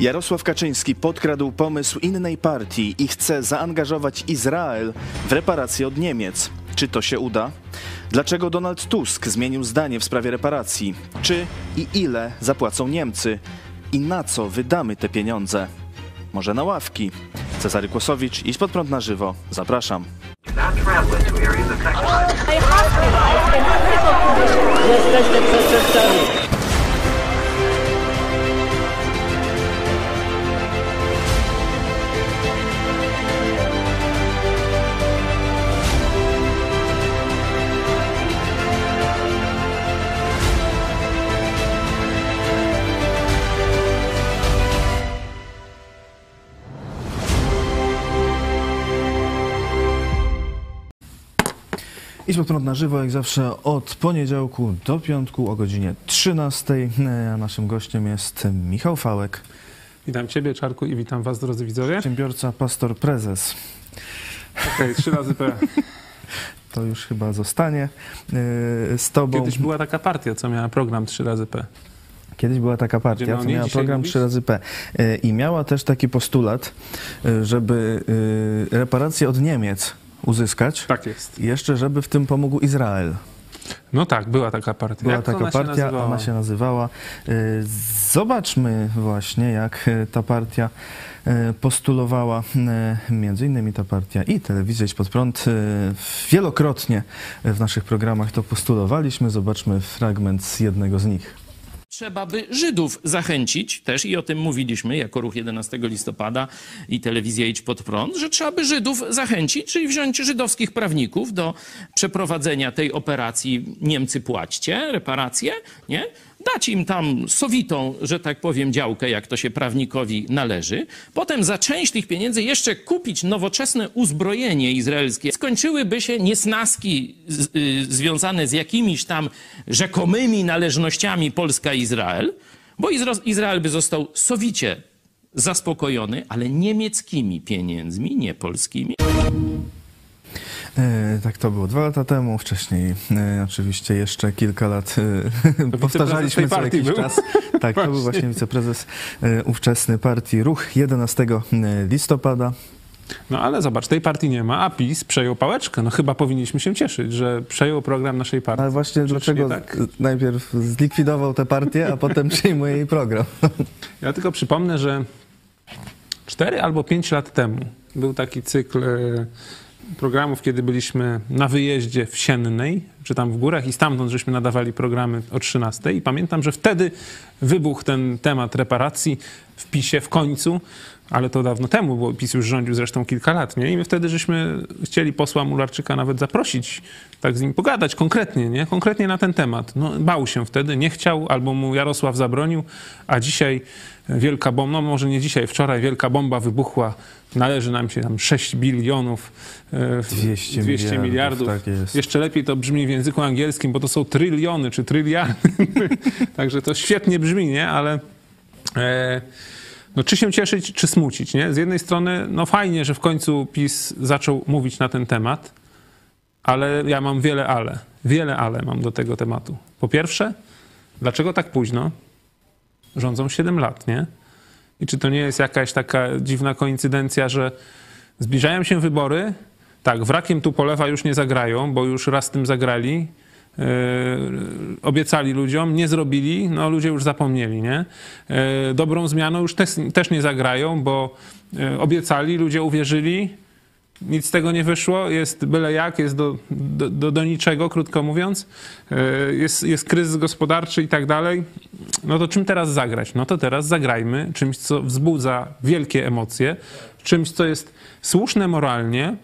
Jarosław Kaczyński podkradł pomysł innej partii i chce zaangażować Izrael w reparacje od Niemiec. Czy to się uda? Dlaczego Donald Tusk zmienił zdanie w sprawie reparacji? Czy i ile zapłacą Niemcy? I na co wydamy te pieniądze? Może na ławki? Cezary Kłosowicz, idź pod prąd na żywo. Zapraszam. Jesteście przestępcami. Pod prąd na żywo, jak zawsze od poniedziałku do piątku o godzinie 13. A naszym gościem jest Michał Fałek, Witam Ciebie, Czarku, i witam Was, drodzy widzowie. przedsiębiorca, pastor, prezes. Okej, trzy razy P. To już chyba zostanie yy, z tobą. Kiedyś była taka partia, co miała program trzy razy P. Kiedyś była taka partia, co miała program mówić? 3 razy P. Yy, I miała też taki postulat, yy, żeby reparacje od Niemiec uzyskać. Tak jest. I jeszcze, żeby w tym pomógł Izrael. No tak, była taka partia. Była Jak taka ona się partia, nazywała? ona się nazywała. y, Zobaczmy właśnie, jak y, ta partia y, postulowała, między innymi ta partia i telewizja Idź Pod Prąd. Wielokrotnie w naszych programach to postulowaliśmy. Zobaczmy fragment z jednego z nich. Trzeba by Żydów zachęcić też, i o tym mówiliśmy jako ruch 11 listopada i telewizja Idź Pod Prąd, że trzeba by Żydów zachęcić, czyli wziąć żydowskich prawników do przeprowadzenia tej operacji Niemcy płaćcie, reparacje, nie? Dać im tam sowitą, że tak powiem, działkę, jak to się prawnikowi należy. Potem za część tych pieniędzy jeszcze kupić nowoczesne uzbrojenie izraelskie. Skończyłyby się niesnaski y, związane z jakimiś tam rzekomymi należnościami Polska-Izrael, bo Izra- Izrael by został sowicie zaspokojony, ale niemieckimi pieniędzmi, nie polskimi. E, Tak to było dwa lata temu, wcześniej e, oczywiście jeszcze kilka lat e, powtarzaliśmy co jakiś był? czas. Tak, to był Właśnie. wiceprezes ówczesny partii Ruch 11 listopada. No ale zobacz, tej partii nie ma, a PiS przejął pałeczkę. No chyba powinniśmy się cieszyć, że przejął program naszej partii. Ale właśnie Czyż dlaczego tak? najpierw zlikwidował tę partię, a potem przyjmuje jej program. Ja tylko przypomnę, że 4 albo 5 lat temu był taki cykl programów, kiedy byliśmy na wyjeździe w Siennej, czy tam w górach i stamtąd żeśmy nadawali programy o 13 i pamiętam, że wtedy wybuchł ten temat reparacji w PiSie w końcu, ale to dawno temu, bo PiS już rządził zresztą kilka lat, nie? I my wtedy żeśmy chcieli posła Mularczyka nawet zaprosić, tak z nim pogadać konkretnie, nie? Konkretnie na ten temat. No, bał się wtedy, nie chciał, albo mu Jarosław zabronił, a dzisiaj wielka bomba, no może nie dzisiaj, wczoraj wielka bomba wybuchła, należy nam się tam 6 bilionów, e, 200 200 miliardów. miliardów, tak jest. Jeszcze lepiej to brzmi w języku angielskim, bo to są tryliony czy tryliardy. Także to świetnie brzmi, nie? Ale e, no, czy się cieszyć, czy smucić, nie? Z jednej strony, no fajnie, że w końcu PiS zaczął mówić na ten temat, ale ja mam wiele ale. Wiele ale mam do tego tematu. Po pierwsze, dlaczego tak późno? Rządzą 7 lat, nie? I czy to nie jest jakaś taka dziwna koincydencja, że zbliżają się wybory, tak, wrakiem tu polewa już nie zagrają, bo już raz tym zagrali, yy, obiecali ludziom, nie zrobili, no ludzie już zapomnieli, nie? Yy, dobrą zmianą już też, też nie zagrają, bo yy, obiecali, ludzie uwierzyli, nic z tego nie wyszło, jest byle jak, jest do, do, do, do niczego, krótko mówiąc, Yy, jest, jest kryzys gospodarczy i tak dalej. No to czym teraz zagrać? No to teraz zagrajmy czymś, co wzbudza wielkie emocje, czymś, co jest słuszne moralnie,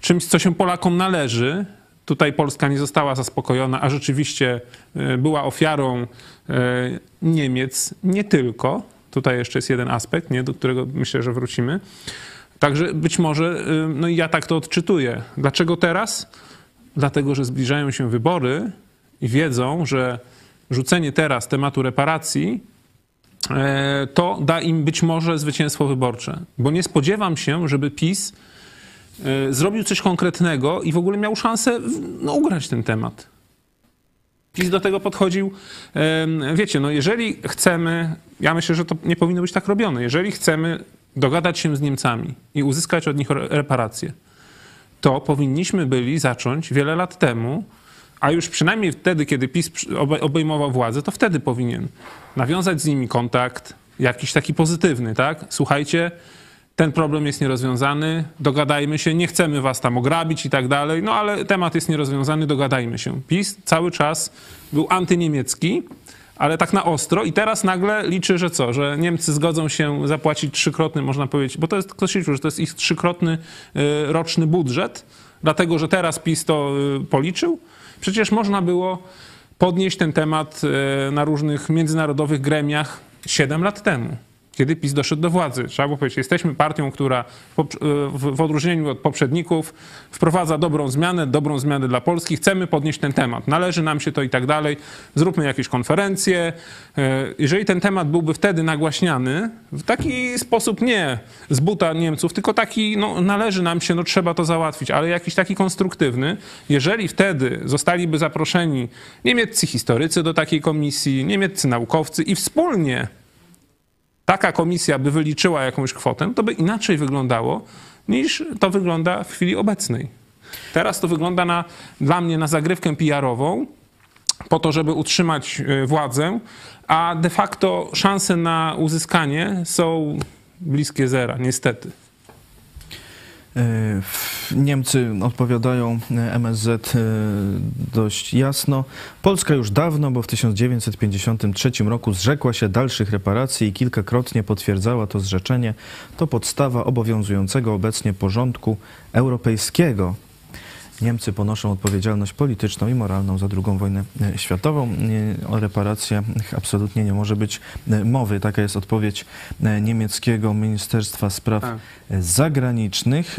czymś, co się Polakom należy. Tutaj Polska nie została zaspokojona, a rzeczywiście e, była ofiarą e, Niemiec, nie tylko. Tutaj jeszcze jest jeden aspekt, nie, do którego myślę, że wrócimy. Także być może, no i ja tak to odczytuję. Dlaczego teraz? Dlatego, że zbliżają się wybory i wiedzą, że rzucenie teraz tematu reparacji e, to da im być może zwycięstwo wyborcze. Bo nie spodziewam się, żeby PiS e, zrobił coś konkretnego i w ogóle miał szansę no, ugrać ten temat. PiS do tego podchodził, wiecie, no jeżeli chcemy, ja myślę, że to nie powinno być tak robione, jeżeli chcemy dogadać się z Niemcami i uzyskać od nich re- reparacje, to powinniśmy byli zacząć wiele lat temu, a już przynajmniej wtedy, kiedy PiS obejmował władzę, to wtedy powinien nawiązać z nimi kontakt, jakiś taki pozytywny, tak? Słuchajcie, ten problem jest nierozwiązany, dogadajmy się, nie chcemy was tam ograbić i tak dalej, no ale temat jest nierozwiązany, dogadajmy się. PiS cały czas był antyniemiecki, ale tak na ostro. I teraz nagle liczy, że co, że Niemcy zgodzą się zapłacić trzykrotny, można powiedzieć, bo to jest, ktoś liczył, że to jest ich trzykrotny y, roczny budżet, dlatego, że teraz PiS to y, policzył. Przecież można było podnieść ten temat y, na różnych międzynarodowych gremiach 7 lat temu, kiedy PiS doszedł do władzy. Trzeba było powiedzieć, jesteśmy partią, która y, w, odróżnieniu od poprzedników wprowadza dobrą zmianę, dobrą zmianę dla Polski. Chcemy podnieść ten temat. Należy nam się to i tak dalej. Zróbmy jakieś konferencje. Y, Jeżeli ten temat byłby wtedy nagłaśniany, w taki sposób nie z buta Niemców, tylko taki, no należy nam się, no trzeba to załatwić, ale jakiś taki konstruktywny. Jeżeli wtedy zostaliby zaproszeni niemieccy historycy do takiej komisji, niemieccy naukowcy i wspólnie taka komisja by wyliczyła jakąś kwotę, to by inaczej wyglądało niż to wygląda w chwili obecnej. Teraz to wygląda na, dla mnie na zagrywkę PR-ową, po to, żeby utrzymać y, władzę, a de facto szanse na uzyskanie są bliskie zera, niestety. E, Niemcy odpowiadają e, MSZ e, dość jasno. Polska już dawno, bo w 1953 roku zrzekła się dalszych reparacji i kilkakrotnie potwierdzała to zrzeczenie. To podstawa obowiązującego obecnie porządku europejskiego. Niemcy ponoszą odpowiedzialność polityczną i moralną za II wojnę e, światową. Nie- O reparacjach absolutnie nie może być e, mowy. Taka jest odpowiedź e, niemieckiego Ministerstwa Spraw Tak. e, Zagranicznych.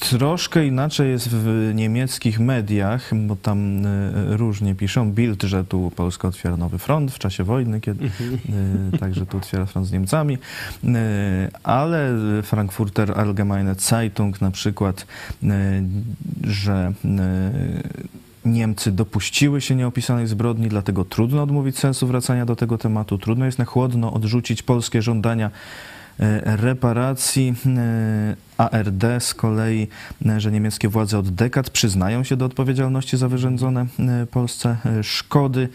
Troszkę inaczej jest w niemieckich mediach, bo tam e, różnie piszą. Bild, że tu Polska otwiera nowy front w czasie wojny, kiedy, e, także tu otwiera front z Niemcami. E, Ale Frankfurter Allgemeine Zeitung na przykład, że Niemcy dopuściły się nieopisanej zbrodni, dlatego trudno odmówić sensu wracania do tego tematu. Trudno jest na chłodno odrzucić polskie żądania reparacji. ARD z kolei, e, że niemieckie władze od dekad przyznają się do odpowiedzialności za wyrządzone e, Polsce e, szkody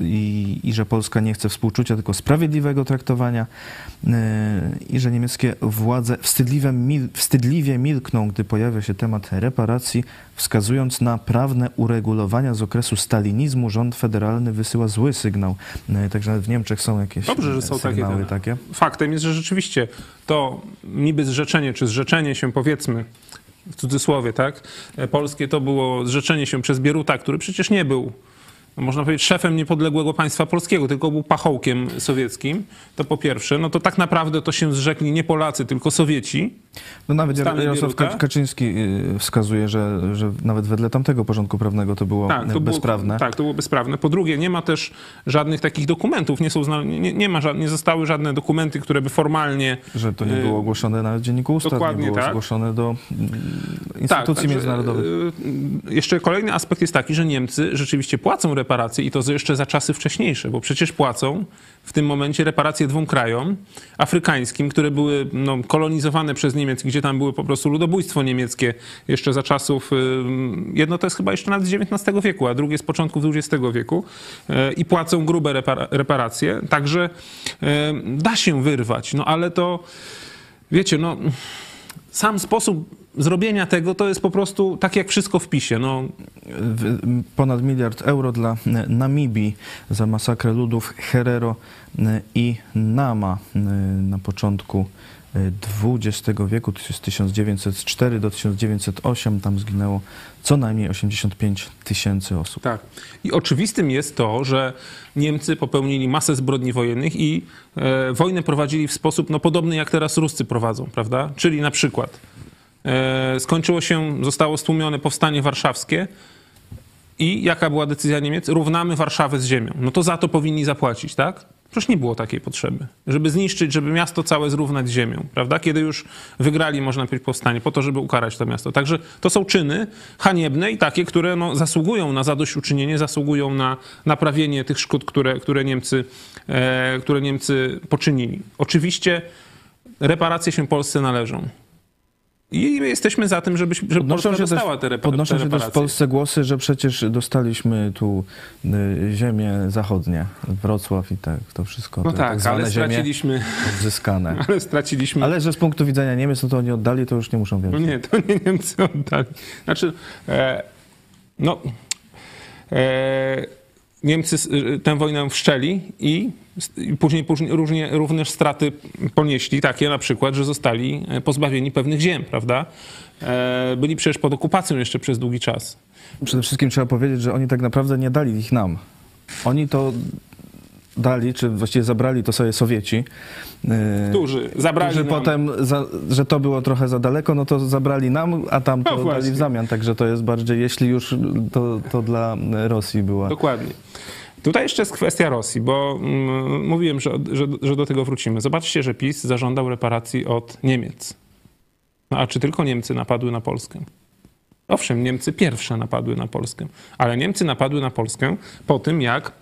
i, i że Polska nie chce współczucia, tylko sprawiedliwego traktowania i że niemieckie władze wstydliwie, wstydliwie milkną, gdy pojawia się temat reparacji, wskazując na prawne uregulowania z okresu stalinizmu, rząd federalny wysyła zły sygnał. E, Także w Niemczech są jakieś Dobrze, że są takie sygnały tematy. takie. Faktem jest, że rzeczywiście to niby zrzeczenie, czy zrzeczenie się powiedzmy, w cudzysłowie, tak, e, polskie to było zrzeczenie się przez Bieruta, który przecież nie był, można powiedzieć, szefem niepodległego państwa polskiego, tylko był pachołkiem sowieckim, to po pierwsze, no to tak naprawdę to się zrzekli nie Polacy, tylko Sowieci. No nawet Jarosław? Kaczyński y, wskazuje, że, że nawet wedle tamtego porządku prawnego to było Tak, to bezprawne. Było, tak, to było bezprawne. Po drugie, nie ma też żadnych takich dokumentów, nie, są nie, nie, ma, nie zostały żadne dokumenty, które by formalnie Że to nie Y, było ogłoszone nawet w Dzienniku Ustaw, nie dokładnie było tak. zgłoszone do mm, instytucji także, międzynarodowych. y, Jeszcze kolejny aspekt jest taki, że Niemcy rzeczywiście płacą reparacje i to jeszcze za czasy wcześniejsze, bo przecież płacą w tym momencie reparacje dwóm krajom afrykańskim, które były no, kolonizowane przez Niemiec, gdzie tam były po prostu ludobójstwo niemieckie jeszcze za czasów, y, jedno to jest chyba jeszcze nawet z XIX wieku, a drugie z początków XX wieku y, i płacą grube repara- reparacje, także y, da się wyrwać, no ale to wiecie, no sam sposób zrobienia tego to jest po prostu tak jak wszystko w PiSie. No, Ponad miliard euro dla e, Namibii za masakrę ludów Herero e, i Nama e, na początku e, XX wieku, to jest 1904 do 1908, tam zginęło co najmniej 85 tysięcy osób. tak. I oczywistym jest to, że Niemcy popełnili masę zbrodni wojennych i e, wojnę prowadzili w sposób no, podobny jak teraz Ruscy prowadzą, prawda? Czyli na przykład e, skończyło się, zostało stłumione powstanie warszawskie i jaka była decyzja Niemiec? Równamy Warszawę z ziemią. No to za to powinni zapłacić, tak? Przecież nie było takiej potrzeby, żeby zniszczyć, żeby miasto całe zrównać z ziemią, prawda? Kiedy już wygrali, można powiedzieć, powstanie, po to, żeby ukarać to miasto. Także to są czyny haniebne i takie, które no, zasługują na zadośćuczynienie, zasługują na naprawienie tych szkód, które, które, Niemcy, e, które Niemcy poczynili. Oczywiście reparacje się Polsce należą. I my jesteśmy za tym, żeby, żeby Podnoszą Polska się, dostała też, te, podnoszą te się też w. Polsce głosy, że przecież dostaliśmy tu y, ziemię zachodnie, Wrocław i tak, to wszystko. No te tak, zwane ale straciliśmy, odzyskane. ale straciliśmy Ale że z punktu widzenia Niemiec, no to oni oddali, to już nie muszą No wiedzieć. nie, to nie Niemcy oddali. Znaczy, e, no, e, Niemcy e, tę wojnę wszczeli i, później, później różnie, również straty ponieśli, takie na przykład, że zostali e, pozbawieni pewnych ziem, prawda? E, byli przecież pod okupacją jeszcze przez długi czas. Przede wszystkim trzeba powiedzieć, że oni tak naprawdę nie dali ich nam. Oni to dali, czy właściwie zabrali to sobie Sowieci. y, Którzy zabrali którzy nam- potem, za, że to było trochę za daleko, no to zabrali nam, a tam No to właśnie. dali w zamian. Także to jest bardziej, jeśli już, to, to dla Rosji była. Dokładnie. Tutaj jeszcze jest kwestia Rosji, bo mm, mówiłem, że, że, że do tego wrócimy. Zobaczcie, że PiS zażądał reparacji od Niemiec. No a czy tylko Niemcy napadły na Polskę? Owszem, Niemcy pierwsze napadły na Polskę, ale Niemcy napadły na Polskę po tym, jak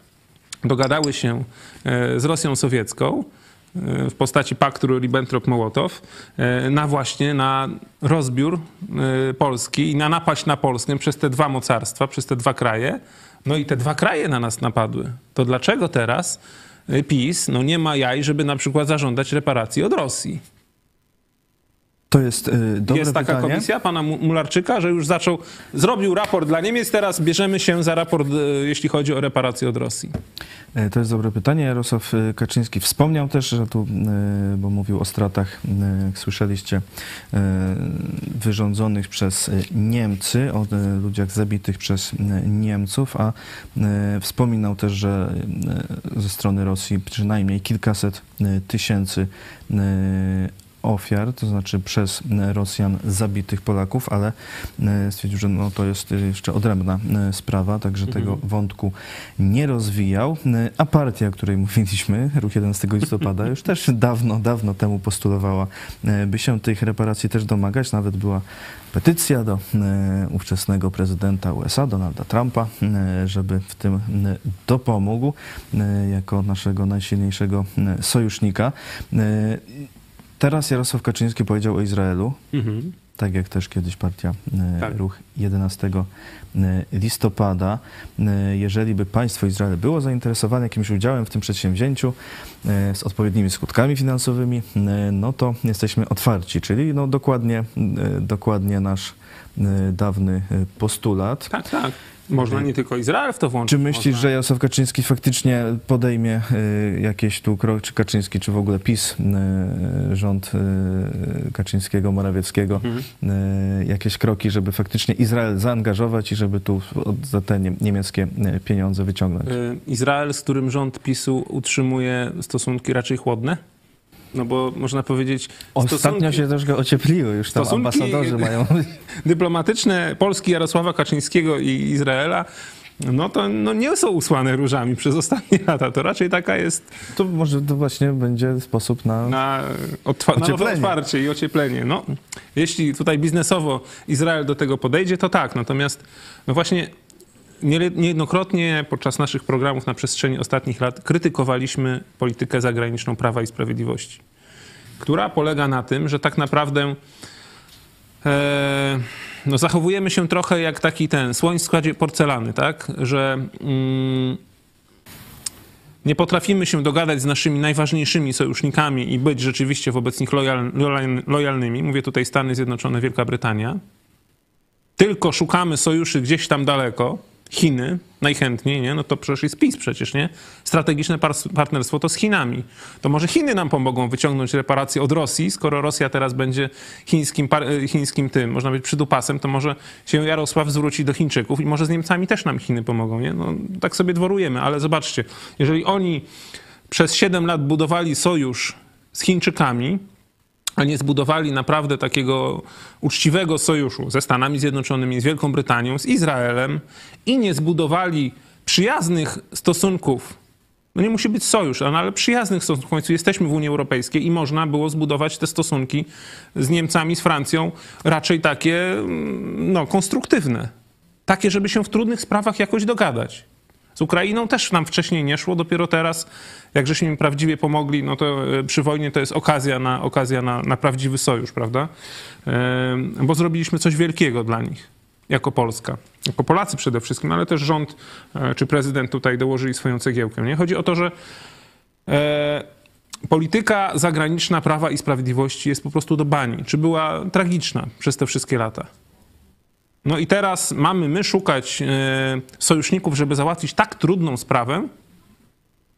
dogadały się e, z Rosją sowiecką e, w postaci paktu Ribbentrop-Mołotow e, na właśnie na rozbiór Polski i na napaść na Polskę przez te dwa mocarstwa, przez te dwa kraje. No i te dwa kraje na nas napadły. To dlaczego teraz e, PiS no nie ma jaj, żeby na przykład zażądać reparacji od Rosji? To jest y, dobre Jest taka pytanie. komisja pana Mu- Mularczyka, że już zaczął, zrobił raport dla Niemiec, teraz bierzemy się za raport, e, jeśli chodzi o reparację od Rosji. E, To jest dobre pytanie. Jarosław Kaczyński wspomniał też, że tu, bo mówił o stratach, jak słyszeliście, wyrządzonych przez Niemcy, o ludziach zabitych przez Niemców, a wspominał też, że ze strony Rosji przynajmniej kilkaset tysięcy ofiar, to znaczy przez e, Rosjan zabitych Polaków, ale e, stwierdził, że no, to jest jeszcze odrębna e, sprawa, także tego wątku nie rozwijał. A partia, o której mówiliśmy, Ruch 11 listopada, już też dawno, dawno temu postulowała, by się tych reparacji też domagać. Nawet była petycja do ówczesnego prezydenta USA, Donalda Trumpa, żeby w tym dopomógł jako naszego najsilniejszego sojusznika. Teraz Jarosław Kaczyński powiedział o Izraelu, tak jak też kiedyś partia e, Tak. Ruch 11 e, listopada. E, Jeżeli by państwo Izrael było zainteresowane jakimś udziałem w tym przedsięwzięciu z odpowiednimi skutkami finansowymi, no to jesteśmy otwarci, czyli no dokładnie, dokładnie nasz dawny postulat. Tak, tak. Można nie tylko Izrael w to włączyć. Czy myślisz, można... że Jarosław Kaczyński faktycznie podejmie y, jakieś tu krok, czy Kaczyński, czy w ogóle PiS, y, rząd y, Kaczyńskiego, Morawieckiego, y, jakieś kroki, żeby faktycznie Izrael zaangażować i żeby tu za te nie, niemieckie pieniądze wyciągnąć? Izrael, z którym rząd PiSu utrzymuje stosunki raczej chłodne? No bo można powiedzieć, Ostatnio stosunki się troszkę ociepliło, już tam ambasadorzy mają... dyplomatyczne Polski Jarosława Kaczyńskiego i Izraela, no to no nie są usłane różami przez ostatnie lata. To raczej taka jest To może to właśnie będzie sposób na... na, na nowe Ocieplenie. otwarcie i ocieplenie. No, jeśli tutaj biznesowo Izrael do tego podejdzie, to tak. Natomiast no właśnie nie- niejednokrotnie podczas naszych programów na przestrzeni ostatnich lat krytykowaliśmy politykę zagraniczną Prawa i Sprawiedliwości, która polega na tym, że tak naprawdę e, no zachowujemy się trochę jak taki ten słoń w składzie porcelany, tak? Że mm, nie potrafimy się dogadać z naszymi najważniejszymi sojusznikami i być rzeczywiście wobec nich lojal, lojal, lojalnymi. Mówię tutaj Stany Zjednoczone, Wielka Brytania. Tylko szukamy sojuszy gdzieś tam daleko. Chiny najchętniej, nie? No to przecież jest PiS przecież, nie? Strategiczne par- partnerstwo to z Chinami. To może Chiny nam pomogą wyciągnąć reparacje od Rosji, skoro Rosja teraz będzie chińskim, e, chińskim tym, można być przydupasem, to może się Jarosław zwróci do Chińczyków i może z Niemcami też nam Chiny pomogą, nie? No tak sobie dworujemy, ale zobaczcie, jeżeli oni przez 7 lat budowali sojusz z Chińczykami, a nie zbudowali naprawdę takiego uczciwego sojuszu ze Stanami Zjednoczonymi, z Wielką Brytanią, z Izraelem i nie zbudowali przyjaznych stosunków No nie musi być sojusz, ale przyjaznych stosunków. W końcu jesteśmy w Unii Europejskiej i można było zbudować te stosunki z Niemcami, z Francją raczej takie mm, no, konstruktywne. Takie, żeby się w trudnych sprawach jakoś dogadać. Z Ukrainą też nam wcześniej nie szło, dopiero teraz, jak żeśmy im prawdziwie pomogli, no to e, przy wojnie to jest okazja na, okazja na, na prawdziwy sojusz, prawda? E, Bo zrobiliśmy coś wielkiego dla nich, jako Polska. Jako Polacy przede wszystkim, ale też rząd e, czy prezydent tutaj dołożyli swoją cegiełkę. Nie? Chodzi o to, że polityka zagraniczna Prawa i Sprawiedliwości jest po prostu do bani. Czy była tragiczna przez te wszystkie lata? No i teraz mamy my szukać e, sojuszników, żeby załatwić tak trudną sprawę,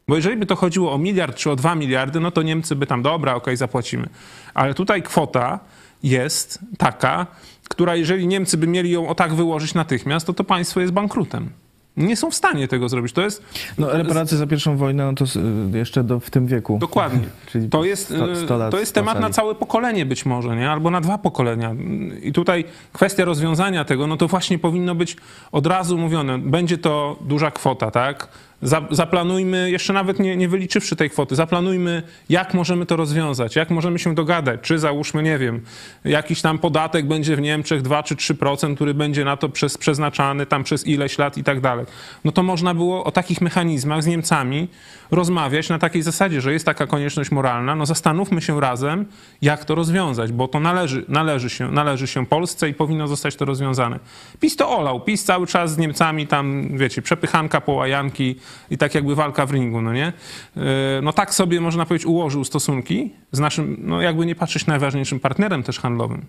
bo jeżeli by to chodziło o miliard czy o dwa miliardy, no to Niemcy by tam, dobra, okej, zapłacimy. Ale tutaj kwota jest taka, która jeżeli Niemcy by mieli ją o tak wyłożyć natychmiast, to to państwo jest bankrutem. Nie są w stanie tego zrobić. To jest No, reparacje za pierwszą wojnę, no to jeszcze do, w tym wieku. Dokładnie. Czyli To jest, lat to jest temat na całe pokolenie być może, nie? albo na dwa pokolenia. I tutaj kwestia rozwiązania tego, no to właśnie powinno być od razu mówione. Będzie to duża kwota, tak? Za- Zaplanujmy, jeszcze nawet nie, nie wyliczywszy tej kwoty, zaplanujmy, jak możemy to rozwiązać, jak możemy się dogadać, czy załóżmy, nie wiem, jakiś tam podatek będzie w Niemczech 2 czy 3%, który będzie na to przez, przeznaczany tam przez ileś lat i tak dalej. No to można było o takich mechanizmach z Niemcami rozmawiać na takiej zasadzie, że jest taka konieczność moralna, no zastanówmy się razem, jak to rozwiązać, bo to należy, należy, się, należy się Polsce i powinno zostać to rozwiązane. PiS to olał, PiS cały czas z Niemcami tam, wiecie, przepychanka, połajanki i tak jakby walka w ringu, no nie? Yy, No tak sobie, można powiedzieć, ułożył stosunki z naszym, no jakby nie patrzeć, najważniejszym partnerem też handlowym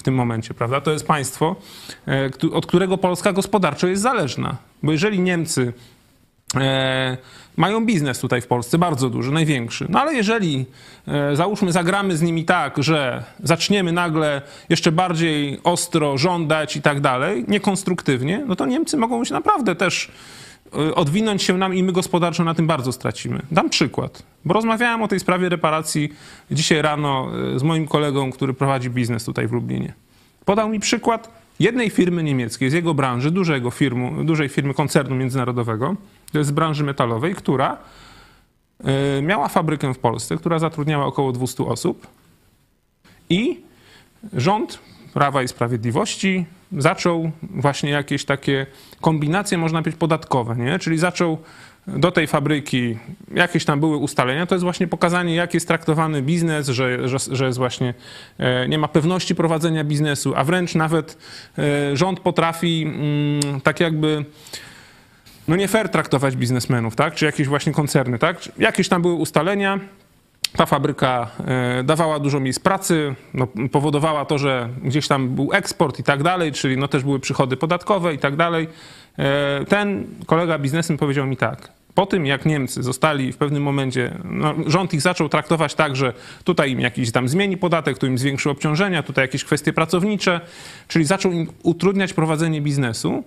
w tym momencie, prawda? To jest państwo, e, od którego Polska gospodarczo jest zależna. Bo jeżeli Niemcy e, mają biznes tutaj w Polsce, bardzo duży, największy. No ale jeżeli, e, załóżmy, zagramy z nimi tak, że zaczniemy nagle jeszcze bardziej ostro żądać i tak dalej, niekonstruktywnie, no to Niemcy mogą się naprawdę też e, odwinąć się nam i my gospodarczo na tym bardzo stracimy. Dam przykład, bo rozmawiałem o tej sprawie reparacji dzisiaj rano e, z moim kolegą, który prowadzi biznes tutaj w Lublinie. Podał mi przykład jednej firmy niemieckiej z jego branży, dużego firmu, dużej firmy koncernu międzynarodowego, to jest z branży metalowej, która e, miała fabrykę w Polsce, która zatrudniała około 200 osób i rząd Prawa i Sprawiedliwości zaczął właśnie jakieś takie kombinacje, można powiedzieć, podatkowe, nie? Czyli zaczął do tej fabryki, jakieś tam były ustalenia, to jest właśnie pokazanie, jak jest traktowany biznes, że, że, że jest właśnie, e, nie ma pewności prowadzenia biznesu, a wręcz nawet e, rząd potrafi mm, tak jakby no nie fair traktować biznesmenów, tak? Czy jakieś właśnie koncerny, tak? Jakieś tam były ustalenia, ta fabryka e, dawała dużo miejsc pracy, no, powodowała to, że gdzieś tam był eksport i tak dalej, czyli no też były przychody podatkowe i tak dalej. E, Ten kolega biznesem powiedział mi tak. Po tym, jak Niemcy zostali w pewnym momencie, no, rząd ich zaczął traktować tak, że tutaj im jakiś tam zmieni podatek, tu im zwiększy obciążenia, tutaj jakieś kwestie pracownicze, czyli zaczął im utrudniać prowadzenie biznesu,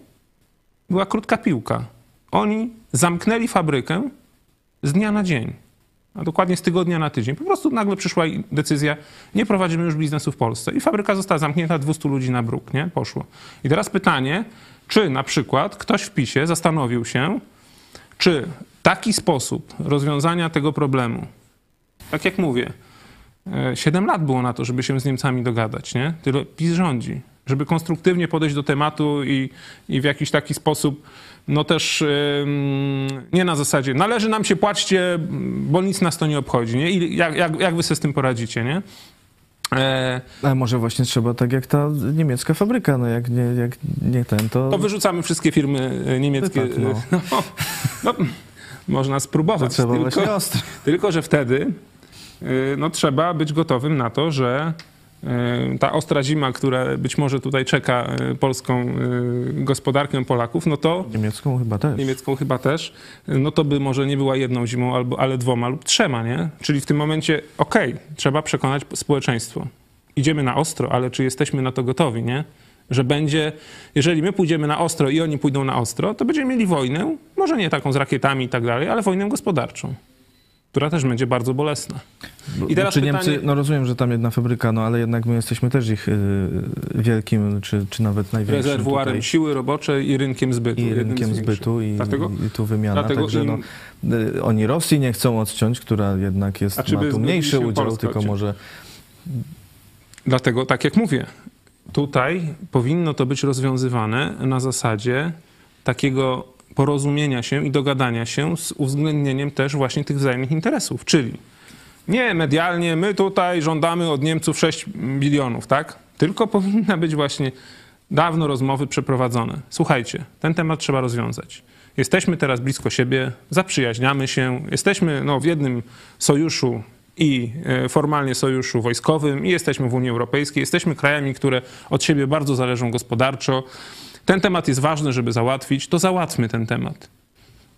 była krótka piłka. Oni zamknęli fabrykę z dnia na dzień, a dokładnie z tygodnia na tydzień. Po prostu nagle przyszła decyzja, nie prowadzimy już biznesu w Polsce. I fabryka została zamknięta, 200 ludzi na bruk, nie? Poszło. I teraz pytanie, czy na przykład ktoś w PiSie zastanowił się, czy taki sposób rozwiązania tego problemu, tak jak mówię, 7 lat było na to, żeby się z Niemcami dogadać, nie? Tyle PiS rządzi. Żeby konstruktywnie podejść do tematu i, i w jakiś taki sposób, no też nie na zasadzie należy nam się płaćcie, bo nic nas to nie obchodzi, nie? I jak, jak, jak wy sobie z tym poradzicie, nie? E, A może właśnie trzeba tak jak ta niemiecka fabryka, no jak nie, jak nie ten, to... to wyrzucamy wszystkie firmy e, niemieckie. Tak, no. No, no, można to spróbować. trzeba tylko, ostro. Tylko, że wtedy no, trzeba być gotowym na to, że ta ostra zima, która być może tutaj czeka y, polską y, gospodarkę Polaków, no to Niemiecką chyba też. niemiecką chyba też, no to by może nie była jedną zimą, albo, ale dwoma lub trzema, nie? Czyli w tym momencie, okej, trzeba przekonać społeczeństwo. Idziemy na ostro, ale czy jesteśmy na to gotowi, nie? Że będzie, jeżeli my pójdziemy na ostro i oni pójdą na ostro, to będziemy mieli wojnę, może nie taką z rakietami i tak dalej, ale wojnę gospodarczą. Która też będzie bardzo bolesna. I teraz czy pytanie... Niemcy, no rozumiem, że tam jedna fabryka, no ale jednak my jesteśmy też ich y, wielkim, czy, czy nawet największym Rezerwuarem tutaj. siły roboczej i rynkiem zbytu. I rynkiem zbytu i, dlatego, i tu wymiana. dlatego Także im... no, y, oni Rosji nie chcą odciąć, która jednak jest, ma tu mniejszy udział, Polska tylko może... Dlatego, tak jak mówię, tutaj powinno to być rozwiązywane na zasadzie takiego porozumienia się i dogadania się z uwzględnieniem też właśnie tych wzajemnych interesów, czyli nie medialnie, my tutaj żądamy od Niemców 6 bilionów, tak? Tylko powinna być właśnie dawno rozmowy przeprowadzone. Słuchajcie, ten temat trzeba rozwiązać. Jesteśmy teraz blisko siebie, zaprzyjaźniamy się, jesteśmy no, w jednym sojuszu i e, formalnie sojuszu wojskowym i jesteśmy w Unii Europejskiej, jesteśmy krajami, które od siebie bardzo zależą gospodarczo. Ten temat jest ważny, żeby załatwić, to załatwmy ten temat.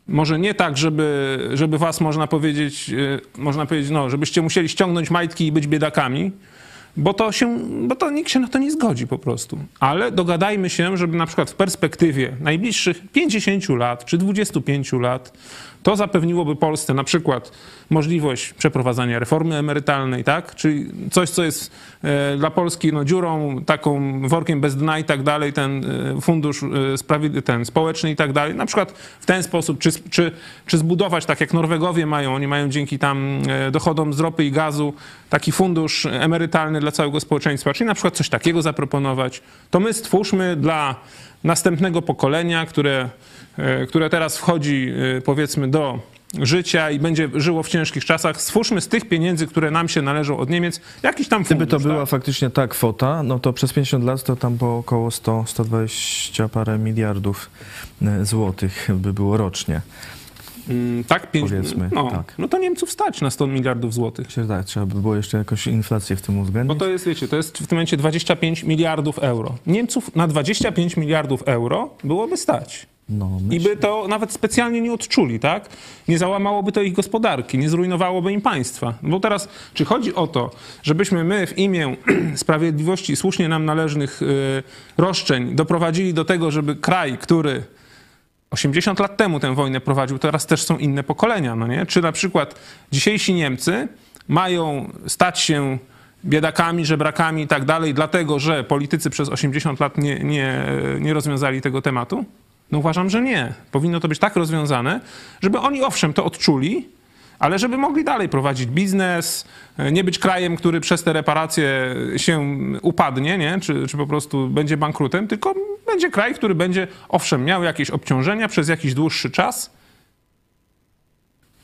Może nie tak, żeby, żeby was, można powiedzieć, e, można powiedzieć, no, żebyście musieli ściągnąć majtki i być biedakami, bo to, się, bo to nikt się na to nie zgodzi po prostu. Ale dogadajmy się, żeby na przykład w perspektywie najbliższych 50 lat czy 25 lat to zapewniłoby Polsce na przykład możliwość przeprowadzania reformy emerytalnej, tak? Czyli coś, co jest e, dla Polski no, dziurą, taką workiem bez dna i tak dalej, ten e, fundusz e, ten społeczny i tak dalej. Na przykład w ten sposób, czy, czy, czy zbudować, tak jak Norwegowie mają, oni mają dzięki tam dochodom z ropy i gazu taki fundusz emerytalny dla całego społeczeństwa, czyli na przykład coś takiego zaproponować, to my stwórzmy dla następnego pokolenia, które, które teraz wchodzi powiedzmy do życia i będzie żyło w ciężkich czasach, stwórzmy z tych pieniędzy, które nam się należą od Niemiec, jakiś tam fundusz. Gdyby to była tak? faktycznie ta kwota, no to przez 50 lat to tam po około 100, 120 parę miliardów e, złotych by było rocznie. Mm, tak, pięć, powiedzmy. No, tak. no to Niemców stać na 100 miliardów złotych. Tak, trzeba by było jeszcze jakoś inflację w tym uwzględnić. Bo to jest, wiecie, to jest w tym momencie 25 miliardów euro. Niemców na 25 miliardów euro byłoby stać. No, I by to nawet specjalnie nie odczuli, tak? Nie załamałoby to ich gospodarki, nie zrujnowałoby im państwa. Bo teraz, czy chodzi o to, żebyśmy my w imię sprawiedliwości i słusznie nam należnych y, roszczeń doprowadzili do tego, żeby kraj, który 80 lat temu tę wojnę prowadził, teraz też są inne pokolenia, no nie? Czy na przykład dzisiejsi Niemcy mają stać się biedakami, żebrakami i tak dalej, dlatego że politycy przez 80 lat nie, nie, nie rozwiązali tego tematu? No uważam, że nie. Powinno to być tak rozwiązane, żeby oni owszem to odczuli, ale żeby mogli dalej prowadzić biznes, nie być krajem, który przez te reparacje się upadnie, nie? Czy, czy po prostu będzie bankrutem, tylko będzie kraj, który będzie owszem miał jakieś obciążenia przez jakiś dłuższy czas,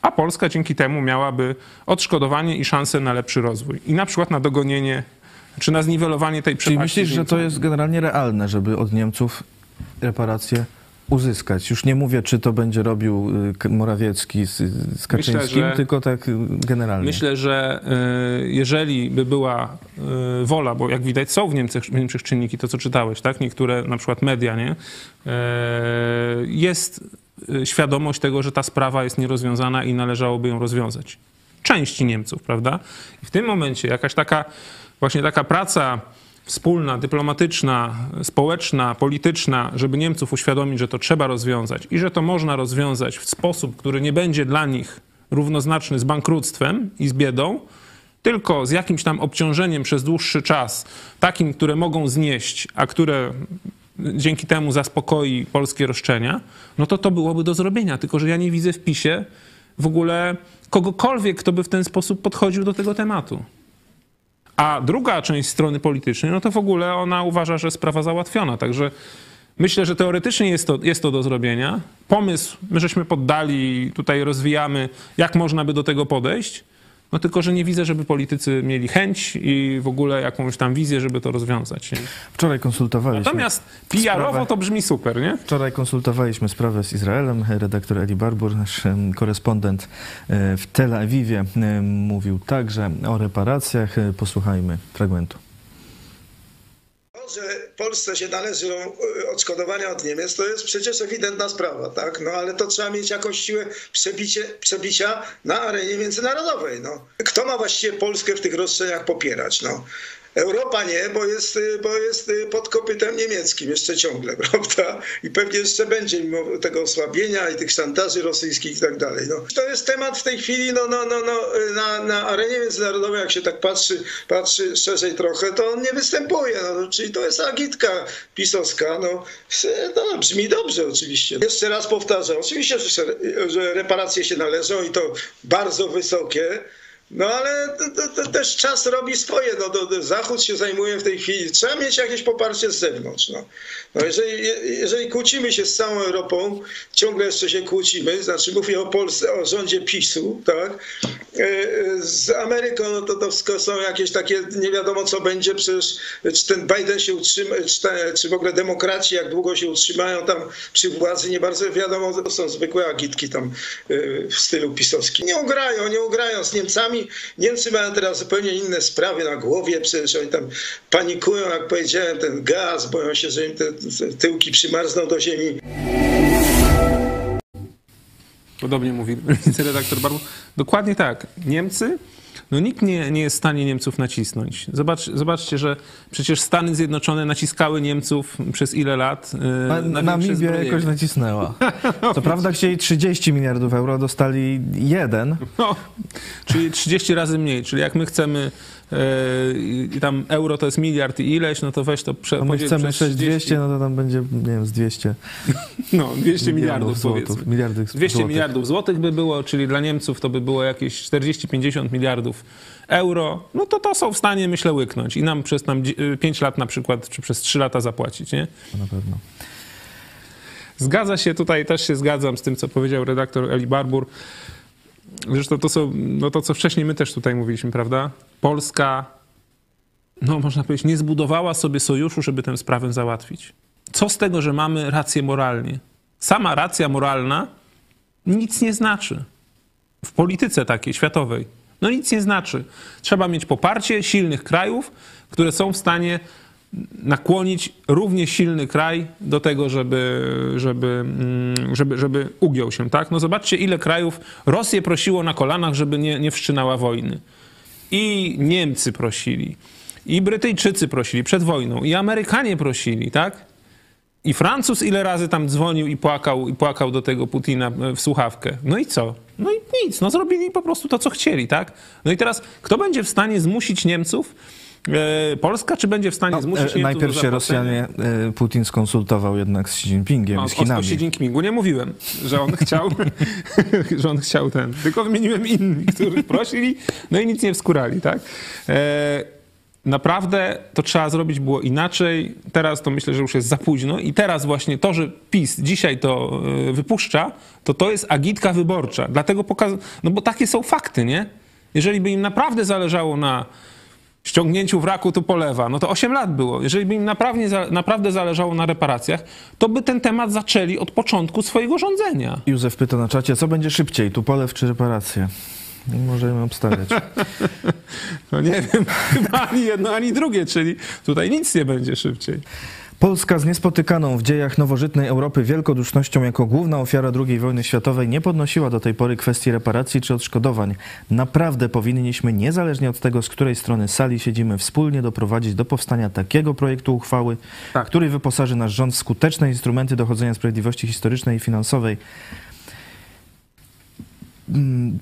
a Polska dzięki temu miałaby odszkodowanie i szansę na lepszy rozwój. I na przykład na dogonienie, czy na zniwelowanie tej przepaści. Czyli myślisz, że to jest generalnie realne, żeby od Niemców reparacje uzyskać. Już nie mówię, czy to będzie robił y, Morawiecki z, z Kaczyńskim, myślę, że, tylko tak y, generalnie. Myślę, że y, jeżeli by była wola, bo jak widać są w Niemczech, w Niemczech czynniki, to co czytałeś, tak? Niektóre na przykład media, nie? Jest świadomość tego, że ta sprawa jest nierozwiązana i należałoby ją rozwiązać. Części Niemców, prawda? I w tym momencie jakaś taka, właśnie taka praca wspólna, dyplomatyczna, społeczna, polityczna, żeby Niemców uświadomić, że to trzeba rozwiązać i że to można rozwiązać w sposób, który nie będzie dla nich równoznaczny z bankructwem i z biedą, tylko z jakimś tam obciążeniem przez dłuższy czas, takim, które mogą znieść, a które dzięki temu zaspokoi polskie roszczenia, no to to byłoby do zrobienia. Tylko, że ja nie widzę w PiSie w ogóle kogokolwiek, kto by w ten sposób podchodził do tego tematu. A druga część strony politycznej, no to w ogóle ona uważa, że sprawa załatwiona. Także myślę, że teoretycznie jest to, jest to do zrobienia. Pomysł my żeśmy poddali, tutaj rozwijamy, jak można by do tego podejść. No tylko, że nie widzę, żeby politycy mieli chęć i w ogóle jakąś tam wizję, żeby to rozwiązać. Nie? Wczoraj konsultowaliśmy. Natomiast PR-owo to brzmi super, nie? Wczoraj konsultowaliśmy sprawę z Izraelem. Redaktor Eli Barbur, nasz korespondent e, w Tel Awiwie, mówił także o reparacjach. E, posłuchajmy fragmentu że Polsce się należą odszkodowania od Niemiec, to jest przecież ewidentna sprawa, tak? No ale to trzeba mieć jakąś siłę przebicie, przebicia na arenie międzynarodowej, no. Kto ma właściwie Polskę w tych roszczeniach popierać, no? Europa nie, bo jest, bo jest pod kopytem niemieckim jeszcze ciągle, prawda? I pewnie jeszcze będzie mimo tego osłabienia i tych szantaży rosyjskich i tak dalej. No, to jest temat w tej chwili no, no, no, no, na, na arenie międzynarodowej, jak się tak patrzy, patrzy szerzej trochę, to on nie występuje. No, czyli to jest agitka pisowska. No, no, brzmi dobrze oczywiście. Jeszcze raz powtarzam, oczywiście, że reparacje się należą i to bardzo wysokie. No ale to, to, to też czas robi swoje. No, do, Zachód się zajmuje w tej chwili. Trzeba mieć jakieś poparcie z zewnątrz. No. No jeżeli, jeżeli kłócimy się z całą Europą, ciągle jeszcze się kłócimy, znaczy mówię o Polsce, o rządzie PiSu, tak? Z Ameryką no to, to są jakieś takie, nie wiadomo co będzie, przecież czy ten Biden się utrzyma, czy, te, czy w ogóle demokraci jak długo się utrzymają tam przy władzy, nie bardzo wiadomo, to są zwykłe agitki tam w stylu pisowskim. Nie ugrają, nie ugrają z Niemcami. Niemcy mają teraz zupełnie inne sprawy na głowie, przecież oni tam panikują, jak powiedziałem, ten gaz, boją się, że im te tyłki przymarzną do ziemi. Podobnie mówi redaktor Barbu. Dokładnie tak. Niemcy no nikt nie, nie jest w stanie Niemców nacisnąć. Zobacz, zobaczcie, że przecież Stany Zjednoczone naciskały Niemców przez ile lat? Yy, na Namibia jakoś nacisnęła. Co prawda chcieli 30 miliardów euro, dostali jeden. No, czyli 30 razy mniej. Czyli jak my chcemy i tam euro to jest miliard i ileś, no to weź to prze, A my chcemy przez 200, no to tam będzie, nie wiem, z 200. No, 200 miliardów, złotów. Miliardy 200 złotych. miliardów złotych by było, czyli dla Niemców to by było jakieś 40-50 miliardów euro, no to to są w stanie, myślę, łyknąć i nam przez tam 5 lat na przykład, czy przez 3 lata zapłacić, nie? Na pewno. Zgadza się, tutaj też się zgadzam z tym, co powiedział redaktor Eli Barbur. Zresztą to, są, no to, co wcześniej my też tutaj mówiliśmy, prawda? Polska, no można powiedzieć, nie zbudowała sobie sojuszu, żeby tę sprawę załatwić. Co z tego, że mamy rację moralnie? Sama racja moralna nic nie znaczy. W polityce takiej światowej. No nic nie znaczy. Trzeba mieć poparcie silnych krajów, które są w stanie nakłonić równie silny kraj do tego, żeby, żeby, żeby, żeby ugiął się, tak? No zobaczcie, ile krajów Rosję prosiło na kolanach, żeby nie, nie wszczynała wojny. I Niemcy prosili, i Brytyjczycy prosili przed wojną, i Amerykanie prosili, tak? I Francuz ile razy tam dzwonił i płakał, i płakał do tego Putina w słuchawkę. No i co? No i nic, no zrobili po prostu to, co chcieli, tak? No i teraz, kto będzie w stanie zmusić Niemców, E, Polska, czy będzie w stanie no, zmusić e, Najpierw się Rosjanie, e, Putin skonsultował jednak z Xi Jinpingiem no, z Chinami. O Xi Jinpingu nie mówiłem, że on chciał, że on chciał ten, tylko wymieniłem inni, których prosili, no i nic nie wskurali, tak? E, naprawdę to trzeba zrobić było inaczej. Teraz to myślę, że już jest za późno i teraz właśnie to, że PiS dzisiaj to wypuszcza, to to jest agitka wyborcza. Dlatego pokaz... no bo takie są fakty, nie? Jeżeli by im naprawdę zależało na ściągnięciu wraku tu polewa, no to 8 lat było. Jeżeli by im naprawdę, naprawdę zależało na reparacjach, to by ten temat zaczęli od początku swojego rządzenia. Józef pyta na czacie, co będzie szybciej, tu polew czy reparacje? Możemy obstawiać. No nie wiem, chyba ani jedno, ani drugie, czyli tutaj nic nie będzie szybciej. Polska z niespotykaną w dziejach nowożytnej Europy wielkodusznością jako główna ofiara II wojny światowej nie podnosiła do tej pory kwestii reparacji czy odszkodowań. Naprawdę powinniśmy, niezależnie od tego, z której strony sali siedzimy, wspólnie doprowadzić do powstania takiego projektu uchwały, tak. który wyposaży nasz rząd w skuteczne instrumenty dochodzenia sprawiedliwości historycznej i finansowej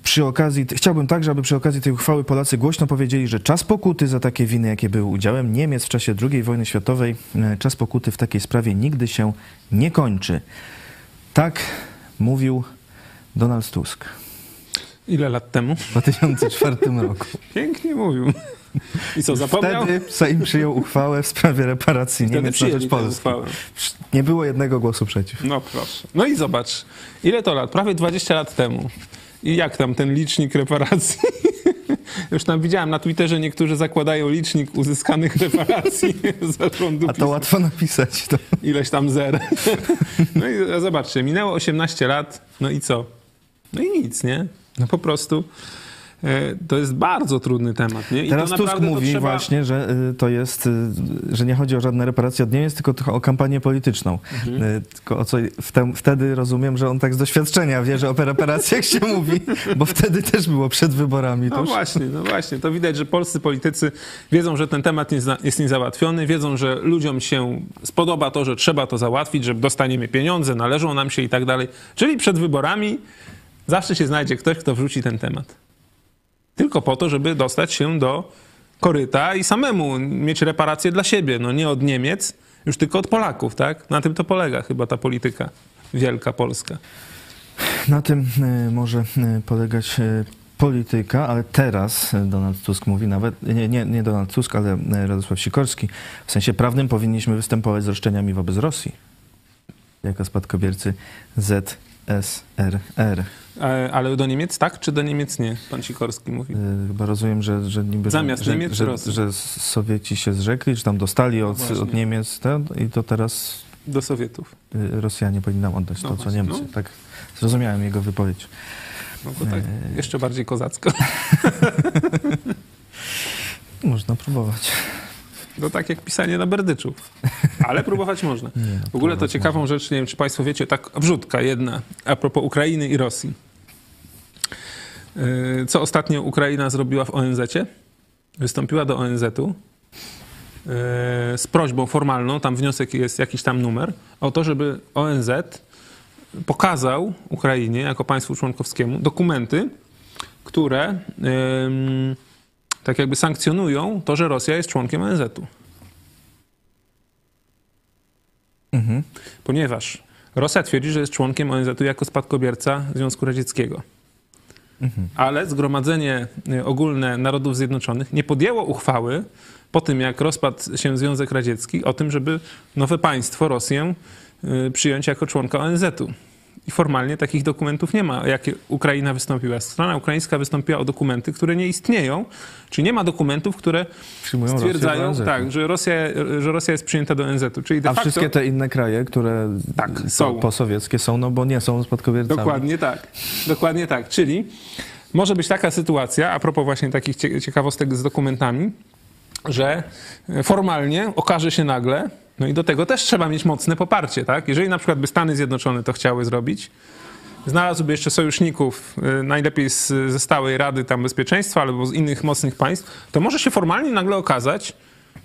przy okazji, chciałbym także, aby przy okazji tej uchwały Polacy głośno powiedzieli, że czas pokuty za takie winy, jakie były udziałem Niemiec w czasie II wojny światowej, e, czas pokuty w takiej sprawie nigdy się nie kończy. Tak mówił Donald Tusk. Ile lat temu? W 2004 roku. Pięknie mówił. I co, zapomniał? Wtedy Sejm przyjął uchwałę w sprawie reparacji Wtedy Niemiec na rzecz Polski. Nie było jednego głosu przeciw. No proszę. No i zobacz, ile to lat? Prawie 20 lat temu. I jak tam ten licznik reparacji? Już tam widziałem na Twitterze niektórzy zakładają licznik uzyskanych reparacji zarządu A to PiS. łatwo napisać. To. Ileś tam zer. No i zobaczcie, minęło 18 lat, no i co? No i nic, nie? No po prostu to jest bardzo trudny temat. Nie? I Teraz Tusk mówi trzeba- właśnie, że y, to jest, y, że nie chodzi o żadne reparacje od Niemiec, tylko o kampanię polityczną. Mhm. Y, Tylko o co wte- wtedy rozumiem, że on tak z doświadczenia wie, że o reparacjach się mówi, bo wtedy też było przed wyborami. No już właśnie, no właśnie. To widać, że polscy politycy wiedzą, że ten temat jest niezałatwiony, wiedzą, że ludziom się spodoba to, że trzeba to załatwić, że dostaniemy pieniądze, należą nam się i tak dalej. Czyli przed wyborami zawsze się znajdzie ktoś, kto wrzuci ten temat. Tylko po to, żeby dostać się do koryta i samemu mieć reparacje dla siebie. No nie od Niemiec, już tylko od Polaków, tak? Na tym to polega chyba ta polityka wielka polska. Na tym y, może y, polegać y, polityka, ale teraz Donald Tusk mówi nawet, nie, nie, nie Donald Tusk, ale Radosław Sikorski, w sensie prawnym powinniśmy występować z roszczeniami wobec Rosji, jako spadkobiercy ZSRR. E, Ale do Niemiec tak, czy do Niemiec nie? Pan Sikorski mówi. Y, Chyba rozumiem, że, że niby, Zamiast że, Niemiec że, Rosji. że, Sowieci się zrzekli, czy tam dostali od, właśnie. od Niemiec ten, i to teraz Do Sowietów. y, Rosjanie powinni nam oddać No to, co Niemcy. no. Tak zrozumiałem jego wypowiedź. No to tak, jeszcze bardziej kozacko. Można próbować. No tak jak pisanie na berdyczu. Ale próbować można. Nie, no, W ogóle to ciekawą rzecz, nie wiem czy państwo wiecie, tak wrzutka jedna a propos Ukrainy i Rosji. Yy, Co ostatnio Ukraina zrobiła w ONZ-cie? Wystąpiła do ONZ-u yy, z prośbą formalną, tam wniosek jest jakiś tam numer, o to, żeby ONZ pokazał Ukrainie jako państwu członkowskiemu dokumenty, które tak jakby sankcjonują to, że Rosja jest członkiem ONZ-u. Mhm. Ponieważ Rosja twierdzi, że jest członkiem ONZ-u jako spadkobierca Związku Radzieckiego. Ale Zgromadzenie y, Ogólne Narodów Zjednoczonych nie podjęło uchwały po tym, jak rozpadł się Związek Radziecki, o tym, żeby nowe państwo, Rosję, y, przyjąć jako członka ONZ-u. I formalnie takich dokumentów nie ma, jakie Ukraina wystąpiła. Strona ukraińska wystąpiła o dokumenty, które nie istnieją, czyli nie ma dokumentów, które Przyjmują stwierdzają, tak, że Rosja, że Rosja jest przyjęta do ONZ-u. Czyli de A facto, wszystkie te inne kraje, które Tak, są. posowieckie są, no bo nie są spadkobiercami. Dokładnie tak. Dokładnie tak. Czyli może być taka sytuacja, a propos właśnie takich cie- ciekawostek z dokumentami, że formalnie okaże się nagle, no i do tego też trzeba mieć mocne poparcie, tak? Jeżeli na przykład by Stany Zjednoczone to chciały zrobić, znalazłby jeszcze sojuszników, y, najlepiej z, ze stałej Rady tam Bezpieczeństwa albo z innych mocnych państw, to może się formalnie nagle okazać,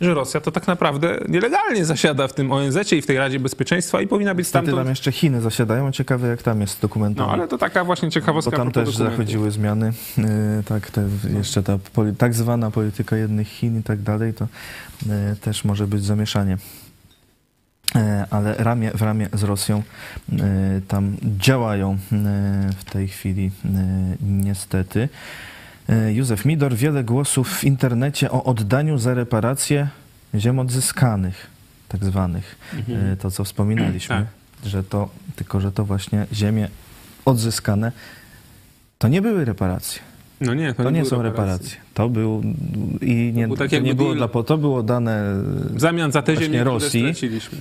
że Rosja to tak naprawdę nielegalnie zasiada w tym ONZ-cie i w tej Radzie Bezpieczeństwa i powinna być stamtąd... tam jeszcze Chiny zasiadają. Ciekawe, jak tam jest dokumentami. No ale to taka właśnie ciekawostka. Bo tam też dokumentów. zachodziły zmiany, yy, tak, te, jeszcze ta tak zwana polityka jednych Chin i tak dalej, to yy, też może być zamieszanie. Yy, ale ramię w ramię z Rosją yy, tam działają yy, w tej chwili niestety. Józef Midor, wiele głosów w internecie o oddaniu za reparacje ziem odzyskanych, tak zwanych. Yy, To, co wspominaliśmy, Tak. że to, tylko że to właśnie ziemie odzyskane, to nie były reparacje. No nie, to, To nie były są reparacje. To był i nie, był tak to nie było dla po to było dane W zamian za te ziemię, Rosji.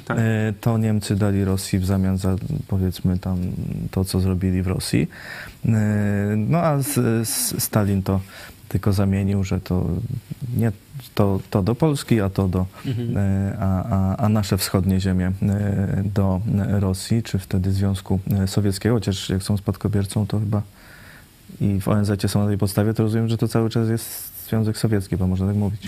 Tak. e, to Niemcy dali Rosji w zamian za powiedzmy tam to, co zrobili w Rosji. E, No a Stalin to tylko zamienił, że to nie to, to do Polski, a to do Mhm. e, a, a, a nasze wschodnie ziemie do Rosji, czy wtedy Związku Sowieckiego, chociaż jak są spadkobiercą, to chyba i w ONZ są na tej podstawie, to rozumiem, że to cały czas jest Związek Sowiecki, bo można tak mówić.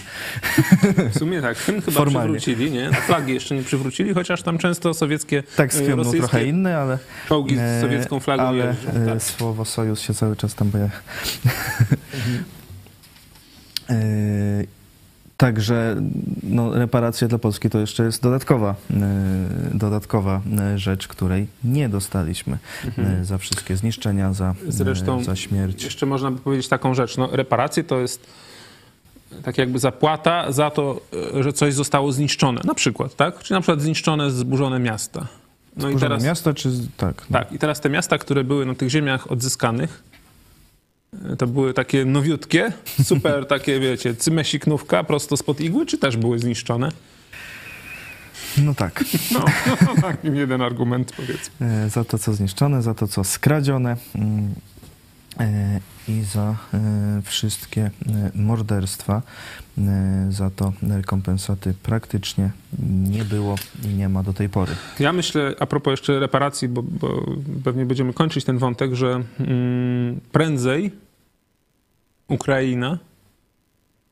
W sumie tak, hymn chyba Formalnie. przywrócili, nie? Flagi jeszcze nie przywrócili, chociaż tam często sowieckie Tak, z e, hymnu rosyjskie trochę inny, ale, czołgi z e, sowiecką flagą ale jeżdżą. e, Tak. słowo sojusz się cały czas tam pojawia. Mhm. Także no, reparacje dla Polski to jeszcze jest dodatkowa, e, dodatkowa e, rzecz, której nie dostaliśmy e, za wszystkie zniszczenia, za, Mhm. Zresztą za śmierć. Jeszcze można by powiedzieć taką rzecz. No, reparacje to jest tak jakby zapłata za to, że coś zostało zniszczone. Na przykład, tak? Czy na przykład zniszczone, zburzone miasta. No i Kurzone teraz, miasto, czy tak? no. tak, i teraz te miasta, które były na tych ziemiach odzyskanych, to były takie nowiutkie, super takie, wiecie, cymesiknówka prosto spod igły, czy też były zniszczone? No tak. No, tak, jeden argument powiedzmy. E, za to, co zniszczone, za to, co skradzione. Mm, e, i za e, wszystkie e, morderstwa. E, Za to rekompensaty praktycznie nie było i nie ma do tej pory. Ja myślę, a propos jeszcze reparacji, bo, bo pewnie będziemy kończyć ten wątek, że mm, prędzej Ukraina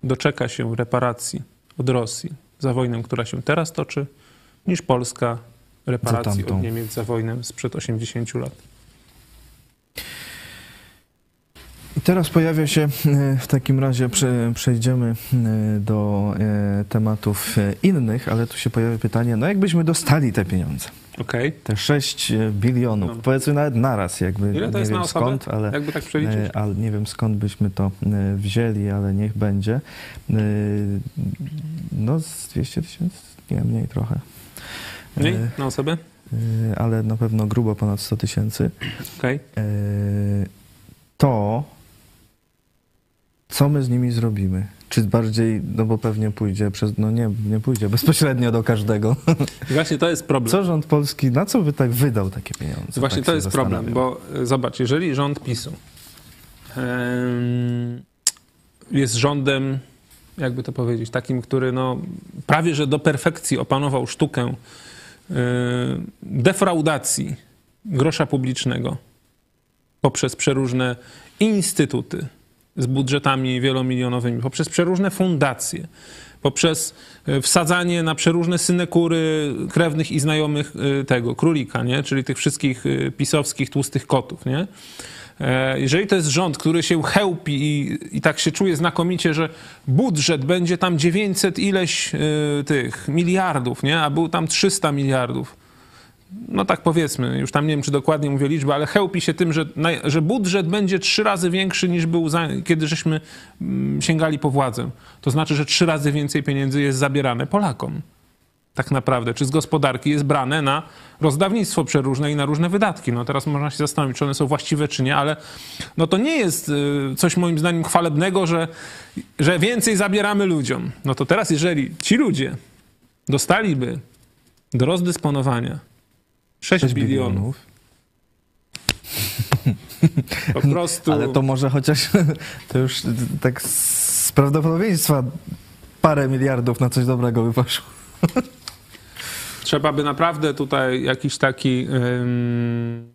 doczeka się reparacji od Rosji za wojnę, która się teraz toczy, niż Polska reparacji od Niemiec za wojnę sprzed 80 lat. I teraz pojawia się e, w takim razie, prze, przejdziemy e, do e, tematów innych, ale tu się pojawia pytanie, no jakbyśmy dostali te pieniądze, Okej. te 6 bilionów, No. powiedzmy nawet naraz, jakby Ile to nie jest wiem na osobę? skąd, ale, Jakby tak przeliczyć? e, ale nie wiem skąd byśmy to e, wzięli, ale niech będzie. E, No z 200 tysięcy, nie mniej trochę. Mniej E, na osobę? e, Ale na pewno grubo ponad 100 tysięcy. Okej. E, to, co my z nimi zrobimy? Czy bardziej, no bo pewnie pójdzie przez, no nie, nie pójdzie bezpośrednio do każdego. Właśnie to jest problem. Co rząd polski, na co by tak wydał takie pieniądze? Właśnie tak to jest problem, bo e, zobacz, jeżeli rząd PiSu jest rządem, jakby to powiedzieć, takim, który no, prawie że do perfekcji opanował sztukę e, defraudacji grosza publicznego poprzez przeróżne instytuty z budżetami wielomilionowymi, poprzez przeróżne fundacje, poprzez e, wsadzanie na przeróżne synekury krewnych i znajomych e, tego królika, nie? czyli tych wszystkich e, pisowskich tłustych kotów. Nie? Jeżeli to jest rząd, który się chełpi i, i tak się czuje znakomicie, że budżet będzie tam 900 ileś tych miliardów, nie? a był tam 300 miliardów, no tak powiedzmy, już tam nie wiem, czy dokładnie mówię liczbę, ale chełpi się tym, że, że budżet będzie trzy razy większy niż był, za, kiedy żeśmy mm, sięgali po władzę. To znaczy, że trzy razy więcej pieniędzy jest zabierane Polakom. Tak naprawdę, czy z gospodarki jest brane na rozdawnictwo przeróżne i na różne wydatki. No teraz można się zastanowić, czy one są właściwe, czy nie, ale no to nie jest y, coś moim zdaniem chwalebnego, że, że więcej zabieramy ludziom. No to teraz, jeżeli ci ludzie dostaliby do rozdysponowania 6, 6 bilionów, bilionów. po prostu... Ale to może chociaż, to już tak z prawdopodobieństwa parę miliardów na coś dobrego by poszło. Trzeba by naprawdę tutaj jakiś taki. ym,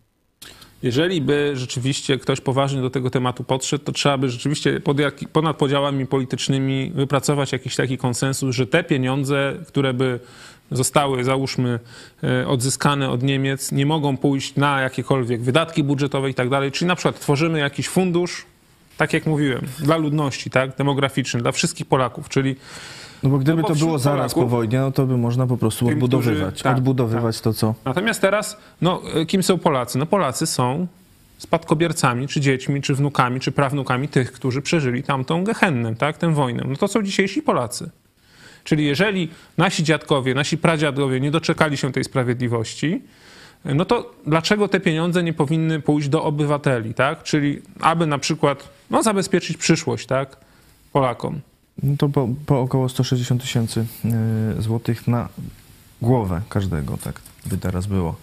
jeżeli by rzeczywiście ktoś poważnie do tego tematu podszedł, to trzeba by rzeczywiście pod jak, ponad podziałami politycznymi wypracować jakiś taki konsensus, że te pieniądze, które by zostały, załóżmy, e, odzyskane od Niemiec, nie mogą pójść na jakiekolwiek wydatki budżetowe i tak dalej. Czyli na przykład tworzymy jakiś fundusz, tak jak mówiłem, dla ludności, tak, demograficzny, dla wszystkich Polaków, czyli No bo gdyby No bo to było zaraz po Polaków- wojnie, no to by można po prostu Tym, odbudowywać. którzy- tak, odbudowywać to, co... Natomiast teraz, no, e, kim są Polacy? No, Polacy są spadkobiercami, czy dziećmi, czy wnukami, czy prawnukami tych, którzy przeżyli tamtą gehennę, tak, tę wojnę. No to są dzisiejsi Polacy. Czyli jeżeli nasi dziadkowie, nasi pradziadkowie nie doczekali się tej sprawiedliwości, no to dlaczego te pieniądze nie powinny pójść do obywateli, tak? Czyli aby na przykład no, zabezpieczyć przyszłość, tak, Polakom. No to po, po około 160 tysięcy y, złotych na głowę każdego, tak by teraz było.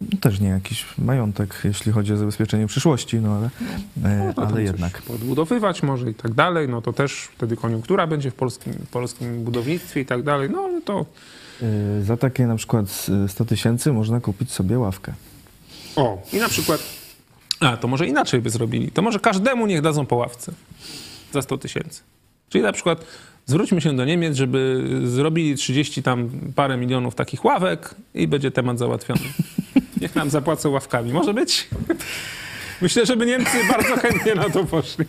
No też nie jakiś majątek, jeśli chodzi o zabezpieczenie przyszłości, no ale, y, No, tam ale coś jednak. Podbudowywać może i tak dalej, no to też wtedy koniunktura będzie w polskim, polskim budownictwie i tak dalej, no ale to... Y, za takie na przykład y, 100 tysięcy można kupić sobie ławkę. O. I na przykład... A, to może inaczej by zrobili. To może każdemu niech dadzą po ławce za 100 tysięcy. Czyli na przykład zwróćmy się do Niemiec, żeby zrobili 30 tam parę milionów takich ławek i będzie temat załatwiony. Niech nam zapłacą ławkami. Może być? Myślę, żeby Niemcy bardzo chętnie na to poszli.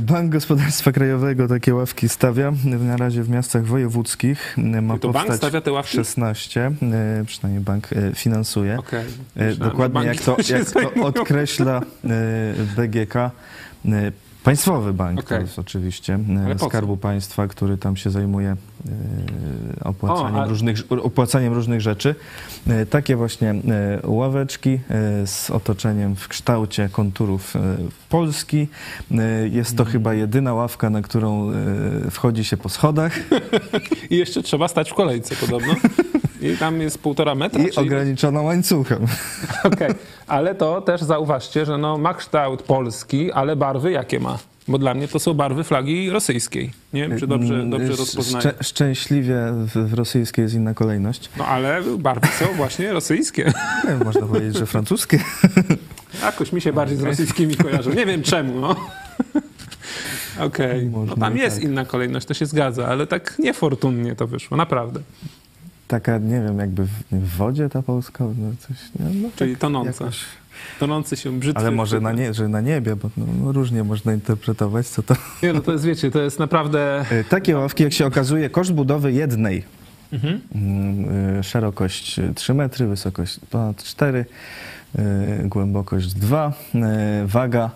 Bank Gospodarstwa Krajowego takie ławki stawia. Na razie w miastach wojewódzkich ma To bank stawia te ławki? 16, y, przynajmniej bank y, finansuje. Okej. E, Myślałem, Dokładnie jak to, jak to odkreśla e, BGK, e, państwowy bank Okej. to jest oczywiście, e, Ale? Skarbu Państwa, który tam się zajmuje e, opłacaniem, O, a- różnych, opłacaniem różnych rzeczy. E, Takie właśnie ławeczki z otoczeniem w kształcie konturów Polski. Jest to chyba jedyna ławka, na którą wchodzi się po schodach. I jeszcze trzeba stać w kolejce podobno. I tam jest półtora metra. I czyli- ograniczono łańcuchem. Okej, ale to też zauważcie, że no ma kształt polski, ale barwy jakie ma? Bo dla mnie to są barwy flagi rosyjskiej. Nie wiem, czy dobrze, dobrze Mm, rozpoznaję. Szczę, szczęśliwie w, w rosyjskiej jest inna kolejność. No ale barwy są właśnie rosyjskie. Nie, można powiedzieć, że francuskie. Jakoś mi się bardziej z rosyjskimi kojarzą. Nie wiem czemu, no. Okej, no Można tam jest tak. inna kolejność, to się zgadza, ale tak niefortunnie to wyszło, naprawdę. Taka, nie wiem, jakby w, w wodzie ta polska, no coś, nie? No, Czyli tonąca. jakoś. Tonący się brzytwy. Ale może na, nie, że na niebie, bo no, no, różnie można interpretować, co to... Nie, no to jest, wiecie, to jest naprawdę... E, Takie ławki, jak się okazuje, koszt budowy jednej. Mhm. Mm, e, Szerokość 3 metry, wysokość ponad 4, e, głębokość 2, e, waga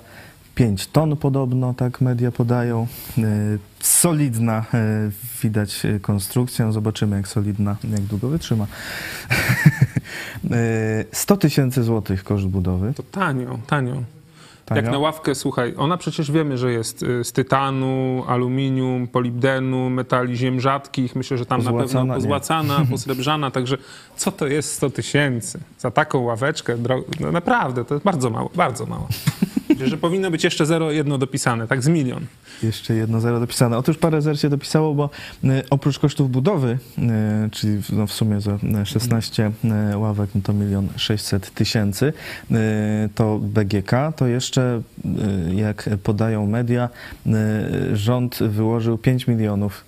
5 ton podobno, tak media podają. E, Solidna, e, widać e, konstrukcja, zobaczymy jak solidna, jak długo wytrzyma. E, 100 tysięcy złotych koszt budowy. To tanio, tanio. Tanio. Jak na ławkę, słuchaj, ona przecież wiemy, że jest y, z tytanu, aluminium, polibdenu, metali ziem rzadkich. Myślę, że tam na Pozłacana, pewno nie. pozłacana, posrebrzana. Także co to jest 100 tysięcy za taką ławeczkę? No naprawdę, to jest bardzo mało, bardzo mało. Że powinno być jeszcze zero jedno dopisane, tak z milion. Jeszcze jedno zero dopisane. Otóż parę zer się dopisało, bo e, oprócz kosztów budowy, e, czyli w- no w sumie za e, 16 e, ławek, no to milion 600 tysięcy, to BGK, to jeszcze, jak podają media, rząd wyłożył 5 milionów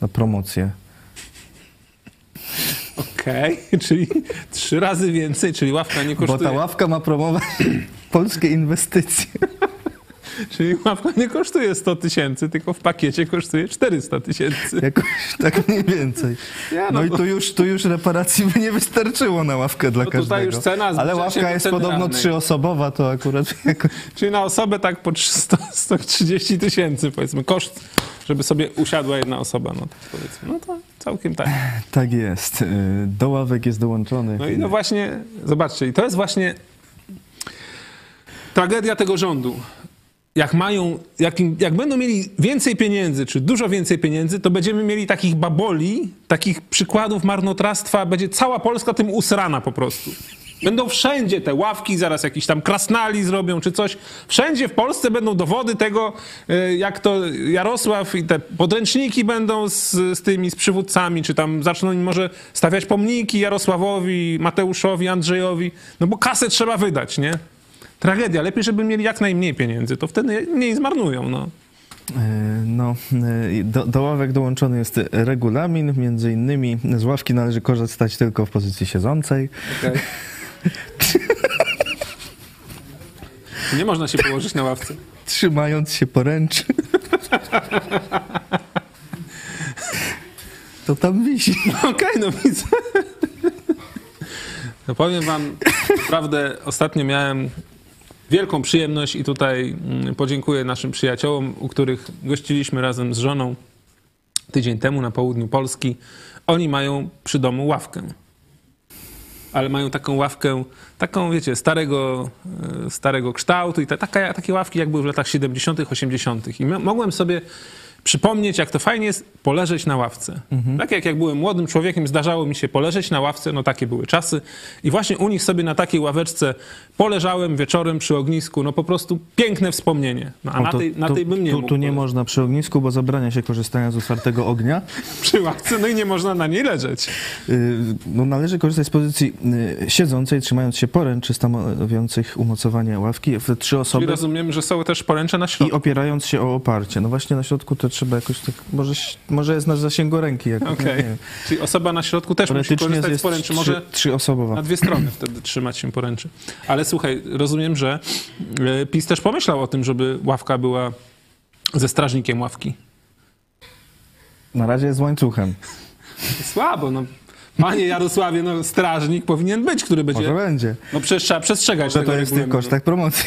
na promocję. Okej, czyli trzy razy więcej, czyli ławka nie Bo kosztuje... ta ławka ma promować polskie inwestycje. Czyli ławka nie kosztuje 100 tysięcy, tylko w pakiecie kosztuje 400 tysięcy. Jakoś tak mniej więcej. Nie, no No i tu już, tu już reparacji by nie wystarczyło na ławkę dla No tutaj każdego. już cena Ale ławka jest podobno trzyosobowa, to akurat jakoś... Czyli na osobę tak po 300, 130 tysięcy powiedzmy koszt, żeby sobie usiadła jedna osoba, no to powiedzmy, no to całkiem tak. Tak jest. Y, Do ławek jest dołączony. No i no właśnie, zobaczcie, i to jest właśnie tragedia tego rządu. Jak mają, jak, jak będą mieli więcej pieniędzy, czy dużo więcej pieniędzy, to będziemy mieli takich baboli, takich przykładów marnotrawstwa, będzie cała Polska tym usrana po prostu. Będą wszędzie te ławki, zaraz jakiś tam krasnali zrobią czy coś. Wszędzie w Polsce będą dowody tego, e, jak to Jarosław i te podręczniki będą z, z tymi, z przywódcami, czy tam zaczną im może stawiać pomniki Jarosławowi, Mateuszowi, Andrzejowi. No bo kasę trzeba wydać, nie? Tragedia. Lepiej, żeby mieli jak najmniej pieniędzy, to wtedy mniej zmarnują, no. Y, No, y, do, do ławek dołączony jest regulamin, między innymi z ławki należy korzystać tylko w pozycji siedzącej. Nie można się położyć na ławce. trzymając się poręczy. To tam wisi. Okej, no widzę. No powiem wam, naprawdę ostatnio miałem wielką przyjemność i tutaj mm, podziękuję naszym przyjaciołom, u których gościliśmy razem z żoną tydzień temu na południu Polski. Oni mają przy domu ławkę. Ale mają taką ławkę, taką, wiecie, starego, e, starego kształtu i ta, taka, takie ławki, jak były w latach 70., 80. I mo- mogłem sobie przypomnieć, jak to fajnie jest poleżeć na ławce. Tak jak, jak byłem młodym człowiekiem, zdarzało mi się poleżeć na ławce, no takie były czasy. I właśnie u nich sobie na takiej ławeczce poleżałem wieczorem przy ognisku, no po prostu piękne wspomnienie. No, a O, na to- tej, na tu- tej bym nie tu, mógł tu nie można przy ognisku, bo zabrania się korzystania z otwartego ognia. przy ławce, no i nie można na niej leżeć. Y, No, należy korzystać z pozycji y, siedzącej, trzymając się poręczy stanowiących umocowanie ławki w trzy Czyli osoby rozumiem, że są też poręcze na i środku. opierając się o oparcie. No właśnie na środku to trzeba jakoś tak, może, może jest na zasięgu ręki. Jak, Okej. nie wiem. Czyli osoba na środku też musi korzystać z jest poręczy. trzy, Może trzyosobowa. na dwie strony wtedy trzymać się poręczy. Ale słuchaj, rozumiem, że e, PiS też pomyślał o tym, żeby ławka była ze strażnikiem ławki. Na razie jest łańcuchem. Słabo, no. Panie Jarosławie, no strażnik powinien być, który będzie... Może będzie. No przecież trzeba przestrzegać Że tego to jest w tych kosztach promocji.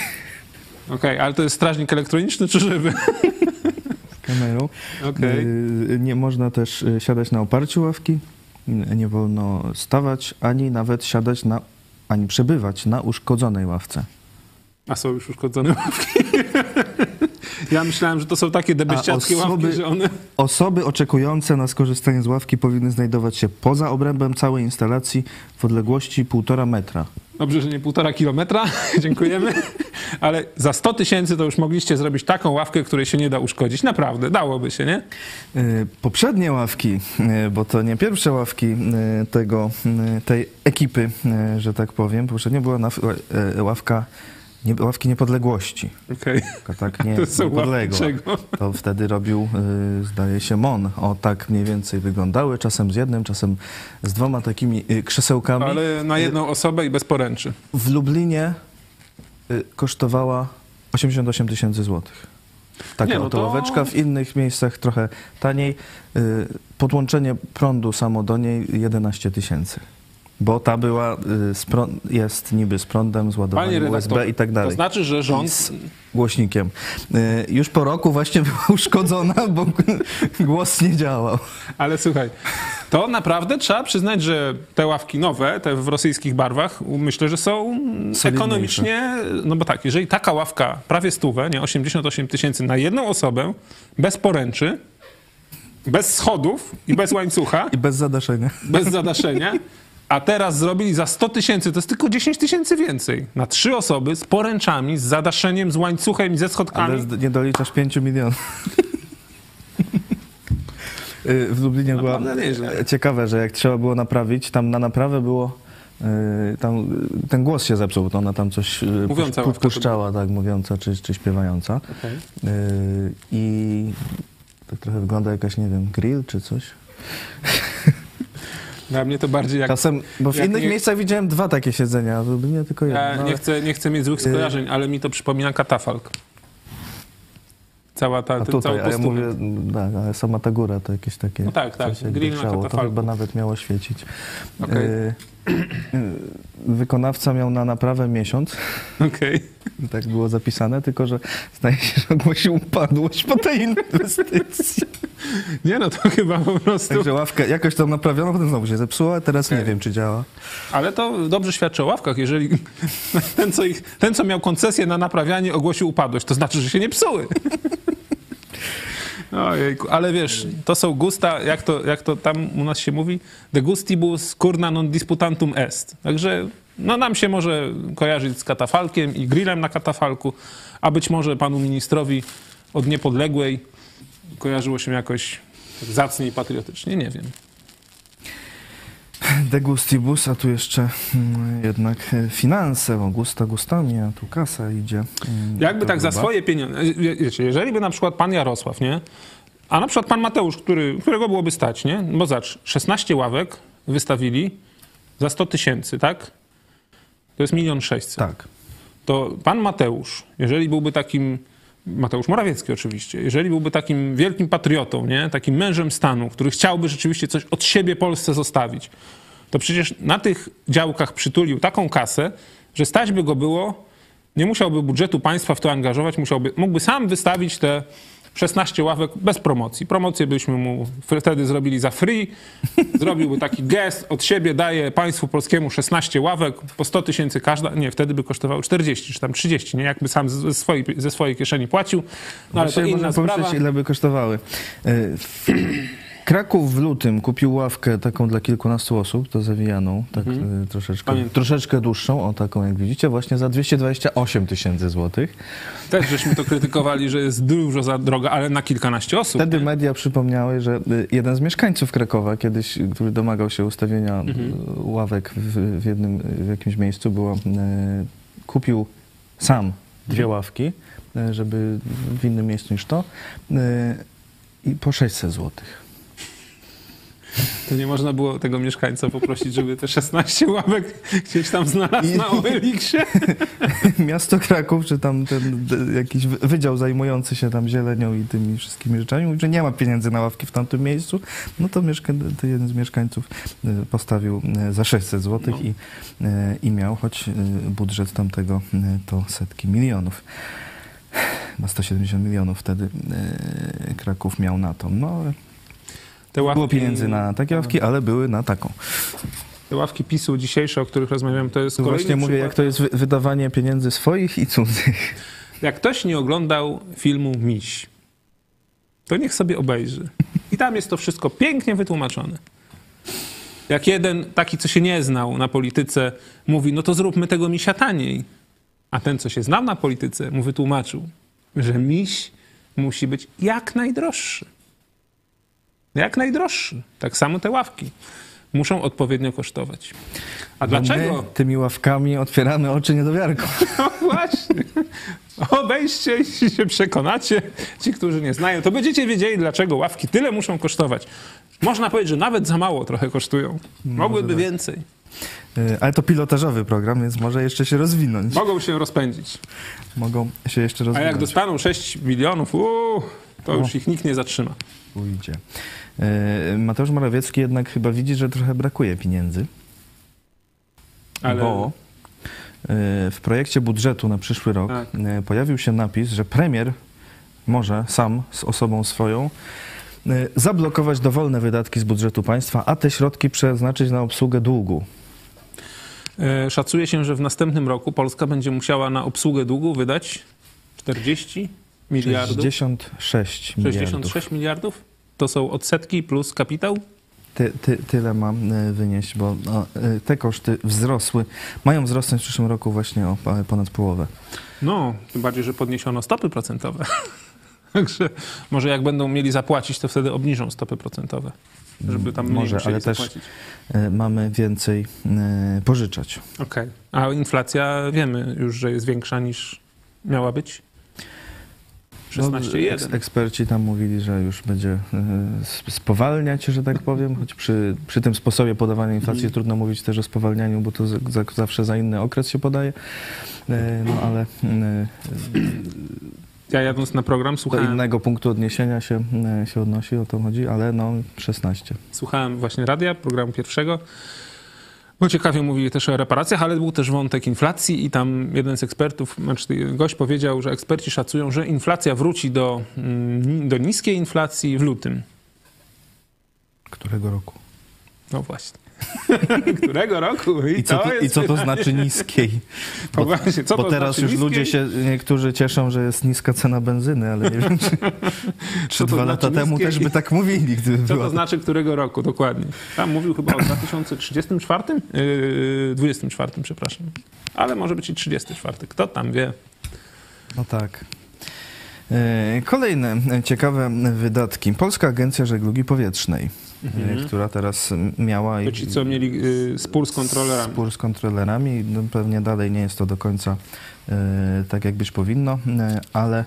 Okej, ale to jest strażnik elektroniczny czy żywy? kamerą. Okej. Y, Nie można też y, siadać na oparciu ławki, nie wolno stawać, ani nawet siadać na, ani przebywać na uszkodzonej ławce. A są już uszkodzone ławki. Ja myślałem, że to są takie debeściackie osoby- ławki, że one... Osoby oczekujące na skorzystanie z ławki powinny znajdować się poza obrębem całej instalacji w odległości półtora metra. Dobrze, że nie półtora kilometra, dziękujemy, ale za 100 tysięcy to już mogliście zrobić taką ławkę, której się nie da uszkodzić. Naprawdę, dałoby się, nie? Y, Poprzednie ławki, y, bo to nie pierwsze ławki y, tego, tej ekipy, że tak powiem. Poprzednio była ławka nie, ławki niepodległości. Okej. Tylko tak nie, To niepodległa. To wtedy robił, y, zdaje się, MON. O tak mniej więcej wyglądały, czasem z jednym, czasem z dwoma takimi y, krzesełkami. Ale na jedną osobę i bez poręczy. W Lublinie y, kosztowała 88 tysięcy złotych. Taka Nie, no to- ławeczka, w innych miejscach trochę taniej. Y, Podłączenie prądu samo do niej 11 tysięcy. Bo ta była, y, jest niby z prądem, z ładowaniem USB i tak dalej. to znaczy, że I rząd... z głośnikiem. Y, Już po roku właśnie była uszkodzona, bo głos nie działał. Ale słuchaj, to naprawdę trzeba przyznać, że te ławki nowe, te w rosyjskich barwach, myślę, że są ekonomicznie... No bo tak, jeżeli taka ławka prawie stówę, nie, 88 tysięcy na jedną osobę, bez poręczy, bez schodów i bez łańcucha, I bez zadaszenia. bez zadaszenia, a teraz zrobili za 100 tysięcy, to jest tylko 10 tysięcy więcej. Na trzy osoby z poręczami, z zadaszeniem, z łańcuchem i ze schodkami. Ale nie doliczasz 5 milionów. Y, w Lublinie była ciekawe, że jak trzeba było naprawić, tam na naprawę było. y, Tam y, ten głos się zepsuł, to ona tam coś Mówiąca pusz- puszczała, tak, mówiąca czy, czy śpiewająca. Y, I tak trochę wygląda jakaś, nie wiem, grill czy coś. Dla mnie to bardziej jak... Czasem, bo w jak innych nie- miejscach widziałem dwa takie siedzenia, a w Lublinie tylko jedno. No, nie, ale- chcę, nie chcę mieć złych skojarzeń, ale mi to przypomina katafalk. Cała ta, A tutaj, cały a ja mówię, tak, ale sama ta góra to jakieś takie... No tak, tak, grill na grzało. To katafalku. chyba nawet miało świecić. Okej. Y, y, Wykonawca miał na naprawę miesiąc, Okej. tak było zapisane, tylko że zdaje się, że ogłosił upadłość po tej inwestycji. Nie no, to chyba po prostu... Także ławkę jakoś tam naprawiono, potem znowu się zepsuła, a teraz nie wiem, czy działa. Ale to dobrze świadczy o ławkach. Jeżeli ten co, ich, ten, co miał koncesję na naprawianie, ogłosił upadłość, to znaczy, że się nie psuły. Ojejku, ale wiesz, to są gusta, jak to, jak to tam u nas się mówi, de gustibus curna non disputantum est. Także no, nam się może kojarzyć z katafalkiem i grillem na katafalku, a być może panu ministrowi od niepodległej kojarzyło się jakoś zacnie i patriotycznie, nie wiem. De gustibus, a tu jeszcze mm, jednak e, finanse, bo gusta gustami, a tu kasa idzie. mm, Jakby tak za swoje pieniądze, wie- wiecie, jeżeli by na przykład pan Jarosław, nie? A na przykład pan Mateusz, który, którego byłoby stać, nie? Bo zacz, 16 ławek wystawili za 100 tysięcy, tak? To jest milion sześćset. Tak. To pan Mateusz, jeżeli byłby takim, Mateusz Morawiecki oczywiście, jeżeli byłby takim wielkim patriotą, nie? Takim mężem stanu, który chciałby rzeczywiście coś od siebie Polsce zostawić, to przecież na tych działkach przytulił taką kasę, że stać by go było, nie musiałby budżetu państwa w to angażować, musiałby, mógłby sam wystawić te 16 ławek bez promocji. Promocję byśmy mu wtedy zrobili za free, zrobiłby taki gest, od siebie daje państwu polskiemu 16 ławek, po 100 tysięcy każda, nie, wtedy by kosztowało 40 czy tam 30, nie, jakby sam ze swojej, ze swojej kieszeni płacił, no ale to Właśnie inna można sprawa. ile by kosztowały. Kraków w lutym kupił ławkę taką dla kilkunastu osób, to zawijaną, tak y, troszeczkę, Pamiętam. troszeczkę dłuższą, o taką jak widzicie, właśnie za 228 tysięcy złotych. Też żeśmy to krytykowali, że jest dużo za droga, ale na kilkanaście osób. Wtedy media przypomniały, że y, jeden z mieszkańców Krakowa kiedyś, który domagał się ustawienia y, ławek w, w, jednym, w jakimś miejscu, było, kupił sam dwie ławki, y, żeby w innym miejscu niż to i po 600 złotych. To nie można było tego mieszkańca poprosić, żeby te 16 ławek gdzieś tam znalazł na Oeliksie. Miasto Kraków, czy tam ten jakiś wy- wydział zajmujący się tam zielenią i tymi wszystkimi rzeczami, mówi, że nie ma pieniędzy na ławki w tamtym miejscu, no to, mieszka, to jeden z mieszkańców y, postawił y, za 600 zł i, y, i miał, choć budżet tamtego to setki milionów. Na 170 milionów wtedy Kraków miał na to. No, Te ławki, było pieniędzy na takie ławki, ale były na taką. te ławki PiSu dzisiejsze, o których rozmawiamy, to jest kolejny Właśnie mówię, jak to jest wy- wydawanie pieniędzy swoich i cudzych. Jak ktoś nie oglądał filmu Miś, to niech sobie obejrzy. I tam jest to wszystko pięknie wytłumaczone. Jak jeden, taki co się nie znał na polityce, mówi, no to zróbmy tego misia taniej. A ten, co się znał na polityce, mu wytłumaczył, że miś musi być jak najdroższy. Jak najdroższy. Tak samo te ławki muszą odpowiednio kosztować. A dlaczego? My tymi ławkami otwieramy oczy niedowiarkom. No właśnie. Obejście i się przekonacie. Ci, którzy nie znają, to będziecie wiedzieli, dlaczego ławki tyle muszą kosztować. Można powiedzieć, że nawet za mało trochę kosztują. Mogłyby tak. więcej. Y, Ale to pilotażowy program, więc może jeszcze się rozwinąć. Mogą się rozpędzić. Mogą się jeszcze A rozwinąć. jak dostaną 6 milionów, uuu, to już ich nikt nie zatrzyma. Pójdzie. Y, Mateusz Morawiecki jednak chyba widzi, że trochę brakuje pieniędzy, Ale bo y, w projekcie budżetu na przyszły rok Tak. y, pojawił się napis, że premier może sam z osobą swoją zablokować dowolne wydatki z budżetu państwa, a te środki przeznaczyć na obsługę długu. e, szacuje się, że w następnym roku Polska będzie musiała na obsługę długu wydać 40 miliardów. 66 miliardów. 66 miliardów? To są odsetki plus kapitał? Ty, ty, tyle mam y, wynieść, bo no, y, te koszty wzrosły, mają wzrosnąć w przyszłym roku właśnie o ponad połowę. No, tym bardziej, że podniesiono stopy procentowe. Także może jak będą mieli zapłacić, to wtedy obniżą stopy procentowe. Żeby tam mniej Może, ale też zapłacić. y, mamy więcej y, pożyczać. Okej. A inflacja wiemy już, że jest większa niż miała być? No, 16,1. eks- eksperci tam mówili, że już będzie sp- spowalniać, że tak powiem, choć przy, przy tym sposobie podawania inflacji Mhm. trudno mówić też o spowalnianiu, bo to za, za, zawsze za inny okres się podaje. Y, No ale y, Ja jadąc na program do słuchałem, innego punktu odniesienia się, się odnosi, o to chodzi, ale no 16. słuchałem właśnie radia, programu pierwszego. Bo ciekawie mówili też o reparacjach, ale był też wątek inflacji i tam jeden z ekspertów, znaczy gość powiedział, że eksperci szacują, że inflacja wróci do, mm, do niskiej inflacji w lutym. Którego roku? No właśnie. Którego roku? I, I co, to to, jest I co to znaczy niskiej? No właśnie, Bo teraz znaczy już ludzie niskiej? się, niektórzy cieszą, że jest niska cena benzyny, ale nie wiem, czy, dwa znaczy lata temu niskiej? też by tak mówili, gdyby Co była to znaczy którego roku, dokładnie. Tam mówił chyba o 2034? Yy, 24, przepraszam. Ale może być i 34. Kto tam wie? No tak. E, Kolejne ciekawe wydatki. Polska Agencja Żeglugi Powietrznej, e, która teraz miała To i ci, co mieli yy, spór z kontrolerami. spór z kontrolerami. No, pewnie dalej nie jest to do końca e, tak, jak być powinno, e, ale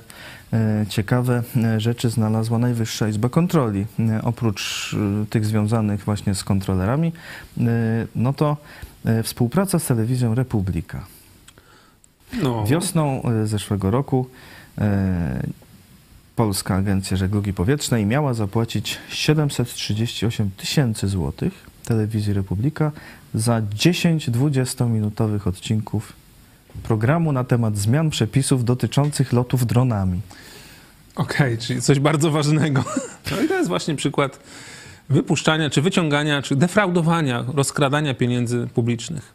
e, ciekawe e, rzeczy znalazła Najwyższa Izba Kontroli. E, Oprócz tych związanych właśnie z kontrolerami, no to współpraca z telewizją Republika. No. Wiosną zeszłego roku Polska Agencja Żeglugi Powietrznej miała zapłacić 738 tysięcy złotych telewizji Republika za 10 20-minutowych odcinków programu na temat zmian przepisów dotyczących lotów dronami. Okej, czyli coś bardzo ważnego. No i to jest właśnie przykład wypuszczania, czy wyciągania, czy defraudowania, rozkradania pieniędzy publicznych.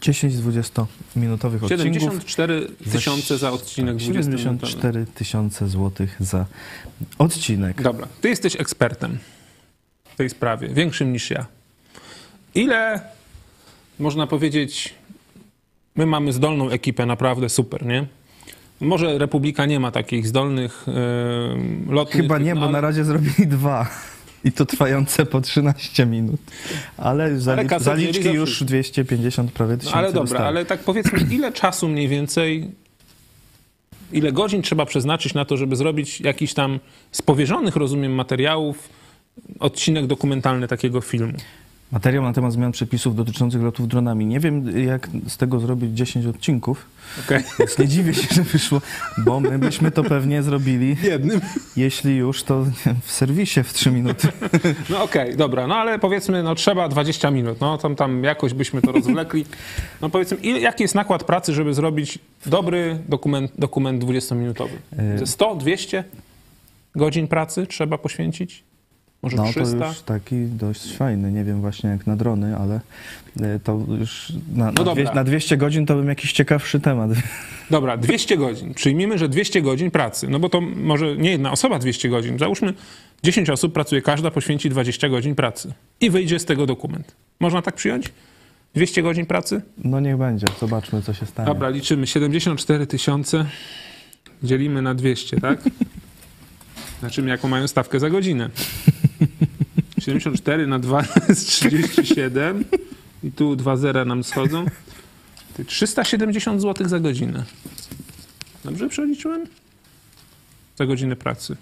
10 20-minutowych odcinków. 74 tysiące za odcinek 20 minutowy. 74 tysiące złotych za odcinek. Dobra, ty jesteś ekspertem w tej sprawie, większym niż ja. Ile, można powiedzieć, my mamy zdolną ekipę, naprawdę super, nie? Może Republika nie ma takich zdolnych yy, lotnych... Chyba nie, no, bo na razie zrobili dwa. I to trwające po 13 minut. Ale, zaliczki za już wszystko. 250 prawie No, tysięcy ale dobra, dostały. ale tak powiedzmy, ile czasu mniej więcej, ile godzin trzeba przeznaczyć na to, żeby zrobić jakiś tam z powierzonych, rozumiem, materiałów, odcinek dokumentalny takiego filmu? Materiał na temat zmian przepisów dotyczących lotów dronami. Nie wiem, jak z tego zrobić 10 odcinków, Okej. więc nie dziwię się, że wyszło, bo my byśmy to pewnie zrobili, Jednym. jeśli już, to w serwisie w 3 minuty. No okej, dobra, no ale powiedzmy, no trzeba 20 minut, no tam, tam jakoś byśmy to rozwlekli. No powiedzmy, jaki jest nakład pracy, żeby zrobić dobry dokument, dokument 20-minutowy? E, Ze 100, 200 godzin pracy trzeba poświęcić? Może No 300? to już taki dość fajny, nie wiem właśnie jak na drony, ale e, to już na, na, No dobra. dwie, na 200 godzin to bym jakiś ciekawszy temat. Dobra, 200 godzin. Przyjmijmy, że 200 godzin pracy. No bo to może nie jedna osoba 200 godzin. Załóżmy, 10 osób pracuje, każda poświęci 20 godzin pracy. I wyjdzie z tego dokument. Można tak przyjąć? 200 godzin pracy? No niech będzie, zobaczmy co się stanie. Dobra, liczymy. 74 tysiące dzielimy na 200, tak? Zobaczymy, jaką mają stawkę za godzinę. 74 na 2 to jest 37. I tu dwa zera nam schodzą. Ty, 370 zł za godzinę. Dobrze przeliczyłem? Za godzinę pracy.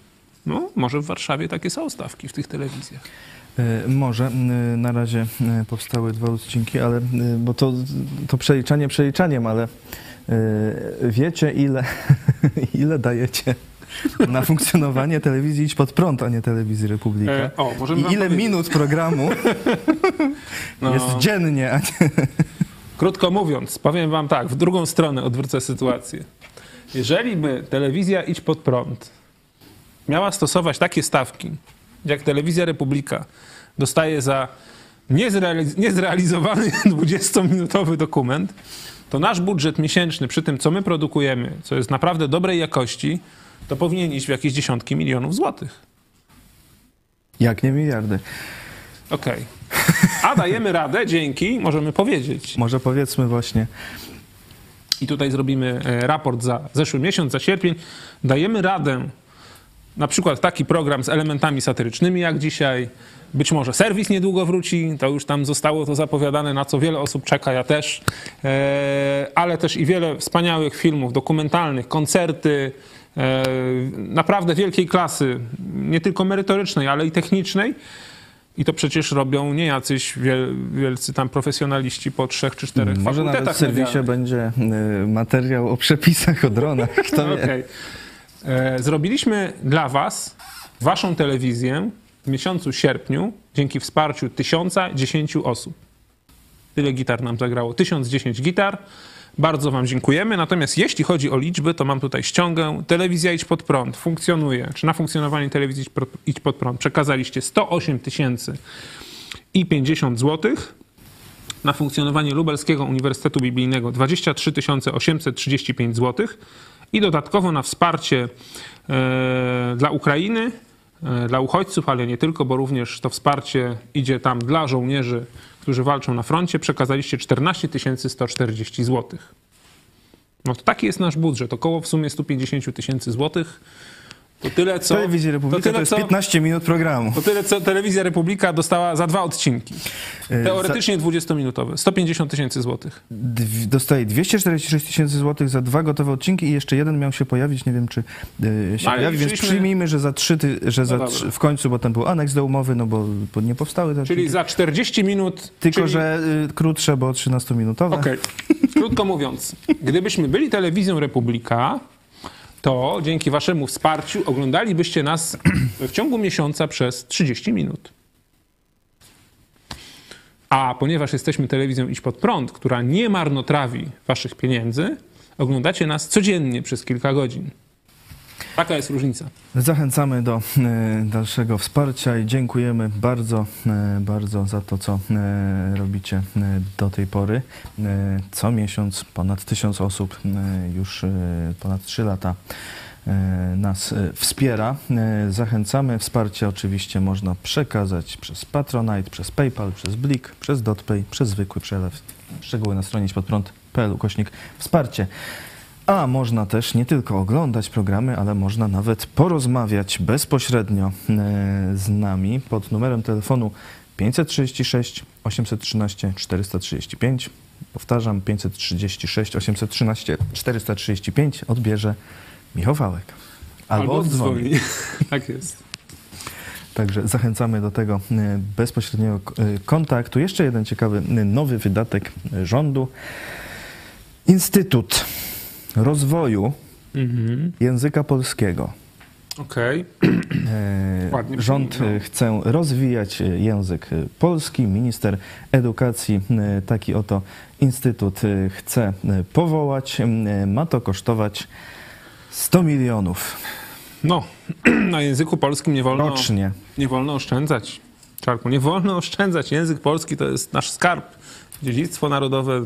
No, może w Warszawie takie są stawki w tych telewizjach. E, Może. Na razie e, powstały dwa odcinki, ale e, bo to, to przeliczanie przeliczaniem, ale wiecie ile, ile dajecie na funkcjonowanie telewizji Idź Pod Prąd, a nie telewizji Republika. E, o, I ile powiedzieć. minut programu No. jest dziennie, a nie... Krótko mówiąc, powiem wam tak, w drugą stronę odwrócę sytuację. Jeżeli by telewizja Idź Pod Prąd miała stosować takie stawki, jak telewizja Republika dostaje za niezrealiz- niezrealizowany 20-minutowy dokument, to nasz budżet miesięczny przy tym, co my produkujemy, co jest naprawdę dobrej jakości, to powinien iść w jakieś dziesiątki milionów złotych. Jak nie miliardy. Okej. A dajemy radę, dzięki, możemy powiedzieć. Może powiedzmy właśnie, i tutaj zrobimy e, raport za zeszły miesiąc, za sierpień, dajemy radę, na przykład taki program z elementami satyrycznymi jak dzisiaj, być może serwis niedługo wróci, to już tam zostało to zapowiadane, na co wiele osób czeka, ja też, e, ale też i wiele wspaniałych filmów dokumentalnych, koncerty, naprawdę wielkiej klasy, nie tylko merytorycznej, ale i technicznej. I to przecież robią nie jacyś wiel, wielcy tam profesjonaliści po trzech czy czterech może nawet w fakultetach serwisie medialnych. będzie y, materiał o przepisach o dronach. Kto? Okej. E, Zrobiliśmy dla Was Waszą telewizję w miesiącu sierpniu dzięki wsparciu 1010 osób. Tyle gitar nam zagrało. 1010 gitar. Bardzo Wam dziękujemy. Natomiast jeśli chodzi o liczby, to mam tutaj ściągę. Telewizja Idź Pod Prąd funkcjonuje. Czy na funkcjonowanie telewizji Idź Pod- Prąd przekazaliście 108 tysięcy i 50 złotych na funkcjonowanie Lubelskiego Uniwersytetu Biblijnego 23 835 zł i dodatkowo na wsparcie e, dla Ukrainy, e, dla uchodźców, ale nie tylko, bo również to wsparcie idzie tam dla żołnierzy, którzy walczą na froncie, przekazaliście 14 140 zł. No to taki jest nasz budżet, około w sumie 150 tysięcy złotych. To tyle, co... Telewizji Republika to, tyle, jest co- 15 minut programu. to tyle, co Telewizja Republika dostała za dwa odcinki. Y, Teoretycznie 20-minutowe. 150 tysięcy złotych. Dw- Dostaje 246 tysięcy złotych za dwa gotowe odcinki i jeszcze jeden miał się pojawić, nie wiem czy y, się Ale pojawi, więc przyjmijmy, że za trzy, ty, że za dobra. trzy, w końcu, bo tam był aneks do umowy, no bo, nie powstały te Czyli za 40 minut. Tylko, czyli... że y, krótsze, bo 13-minutowe. Okej. Krótko mówiąc, gdybyśmy byli telewizją Republika, to dzięki waszemu wsparciu oglądalibyście nas w ciągu miesiąca przez 30 minut. A ponieważ jesteśmy telewizją Idź Pod Prąd, która nie marnotrawi waszych pieniędzy, oglądacie nas codziennie przez kilka godzin. Taka jest różnica. Zachęcamy do e, dalszego wsparcia i dziękujemy bardzo, e, bardzo za to, co e, robicie do tej pory. Co miesiąc ponad tysiąc osób już ponad trzy lata nas wspiera. Zachęcamy. Wsparcie oczywiście można przekazać przez Patronite, przez PayPal, przez Blik, przez DotPay, przez zwykły przelew. Szczegóły na stronie podprąd.pl ukośnik wsparcie. A można też nie tylko oglądać programy, ale można nawet porozmawiać bezpośrednio e, z nami pod numerem telefonu 536 813 435. Powtarzam, 536 813 435 odbierze Michał Wałek. Albo, oddzwoni. tak jest. Także zachęcamy do tego e, bezpośredniego e, kontaktu. Jeszcze jeden ciekawy nowy wydatek rządu. Instytut Rozwoju Mhm. Języka Polskiego. Okej. E, Ładnie Rząd no. e, chce rozwijać e, język e, polski. Minister edukacji e, taki oto instytut e, chce e, powołać. E, Ma to kosztować 100 milionów. No, na języku polskim nie wolno, Rocznie. nie wolno oszczędzać. Czarku, nie wolno oszczędzać. Język polski to jest nasz skarb, dziedzictwo narodowe.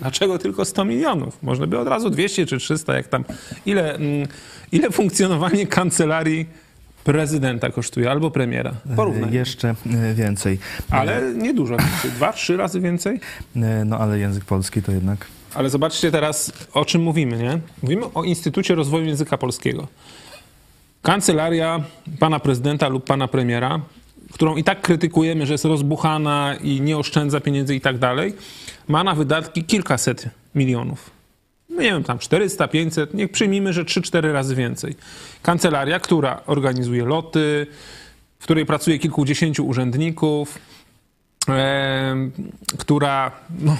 Dlaczego tylko 100 milionów? Można by od razu 200 czy 300, jak tam. Ile, mm, ile funkcjonowanie kancelarii prezydenta kosztuje albo premiera? Porównaj. Jeszcze e, więcej. Ale niedużo. Czy Dwa, trzy razy więcej? E, No ale język polski to jednak Ale zobaczcie teraz, o czym mówimy, nie? Mówimy o Instytucie Rozwoju Języka Polskiego. Kancelaria pana prezydenta lub pana premiera, którą i tak krytykujemy, że jest rozbuchana i nie oszczędza pieniędzy i tak dalej, ma na wydatki kilkaset milionów. No nie wiem, tam 400, 500, niech przyjmijmy, że 3-4 razy więcej. Kancelaria, która organizuje loty, w której pracuje kilkudziesięciu urzędników, em, która no,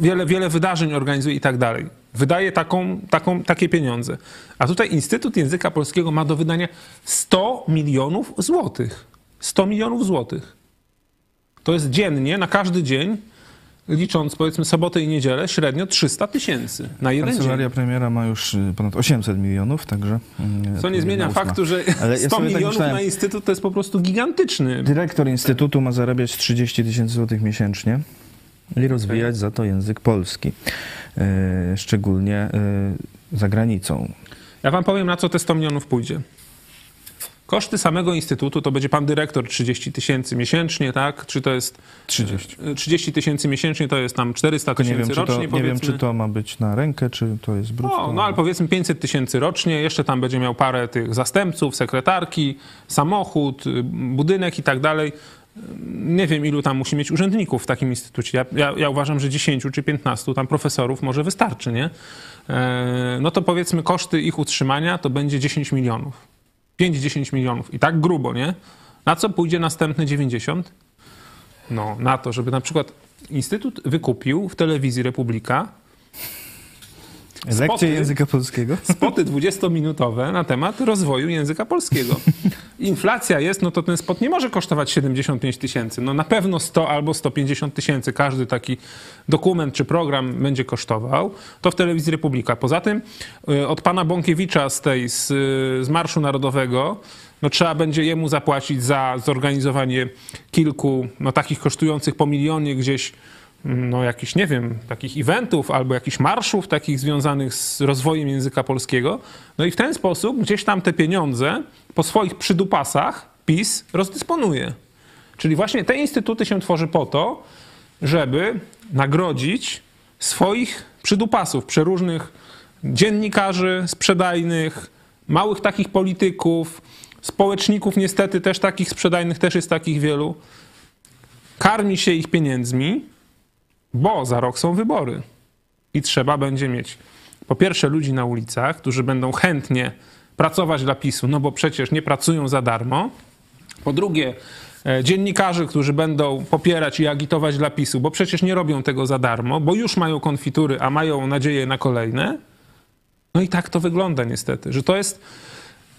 wiele, wiele wydarzeń organizuje i tak dalej. Wydaje taką, taką, takie pieniądze. A tutaj Instytut Języka Polskiego ma do wydania 100 milionów złotych. 100 milionów złotych. To jest dziennie, na każdy dzień, licząc powiedzmy sobotę i niedzielę, średnio 300 tysięcy na jeden Kancelaria dzień. premiera ma już y, ponad 800 milionów, także... mm, Co nie zmienia ósma. faktu, że Ale ja 100 sobie tak milionów myślałem, na Instytut to jest po prostu gigantyczny. Dyrektor Instytutu ma zarabiać 30 tysięcy złotych miesięcznie i rozwijać za to język polski, e, szczególnie za granicą. Ja wam powiem, na co te 100 milionów pójdzie. Koszty samego instytutu to będzie pan dyrektor 30 tysięcy miesięcznie, tak? Czy to jest 30. e, 30 tysięcy miesięcznie, to jest tam 400 Tylko nie wiem, tysięcy czy to, rocznie, nie powiedzmy. wiem, czy to ma być na rękę, czy to jest brutto. No, no ale powiedzmy 500 tysięcy rocznie, jeszcze tam będzie miał parę tych zastępców, sekretarki, samochód, y, budynek i tak dalej. Nie wiem, ilu tam musi mieć urzędników w takim instytucie. Ja, ja, ja uważam, że 10 czy 15 tam profesorów może wystarczy, nie? E, no to powiedzmy koszty ich utrzymania to będzie 10 milionów. 5-10 milionów. I tak grubo, nie? Na co pójdzie następne 90? No, na to, żeby na przykład Instytut wykupił w telewizji Republika Lekcje spoty- języka polskiego? spoty 20-minutowe na temat rozwoju języka polskiego. Inflacja jest, no to ten spot nie może kosztować 75 tysięcy. No na pewno 100 albo 150 tysięcy każdy taki dokument czy program będzie kosztował. To w telewizji Republika. Poza tym y, od pana Bąkiewicza z tej, z, z Marszu Narodowego, no trzeba będzie jemu zapłacić za zorganizowanie kilku, no takich kosztujących po milionie gdzieś no jakichś, nie wiem, takich eventów albo jakichś marszów takich związanych z rozwojem języka polskiego. No i w ten sposób gdzieś tam te pieniądze po swoich przydupasach PiS rozdysponuje. Czyli właśnie te instytuty się tworzy po to, żeby nagrodzić swoich przydupasów, przeróżnych dziennikarzy sprzedajnych, małych takich polityków, społeczników niestety też takich sprzedajnych, też jest takich wielu. Karmi się ich pieniędzmi, bo za rok są wybory i trzeba będzie mieć po pierwsze ludzi na ulicach, którzy będą chętnie pracować dla PiSu, no bo przecież nie pracują za darmo. Po drugie, e, dziennikarzy, którzy będą popierać i agitować dla PiSu, bo przecież nie robią tego za darmo, bo już mają konfitury, a mają nadzieję na kolejne. No i tak to wygląda niestety, że to jest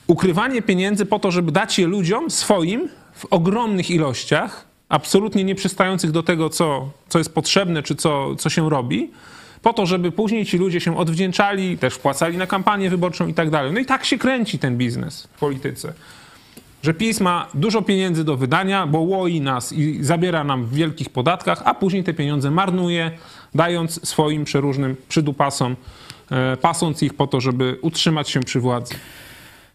ukrywanie pieniędzy po to, żeby dać je ludziom swoim w ogromnych ilościach, absolutnie nie przystających do tego, co, co jest potrzebne, czy co, co się robi, po to, żeby później ci ludzie się odwdzięczali, też wpłacali na kampanię wyborczą i tak dalej. No i tak się kręci ten biznes w polityce. Że PiS ma dużo pieniędzy do wydania, bo łoi nas i zabiera nam w wielkich podatkach, a później te pieniądze marnuje, dając swoim przeróżnym przydupasom, e, pasąc ich po to, żeby utrzymać się przy władzy.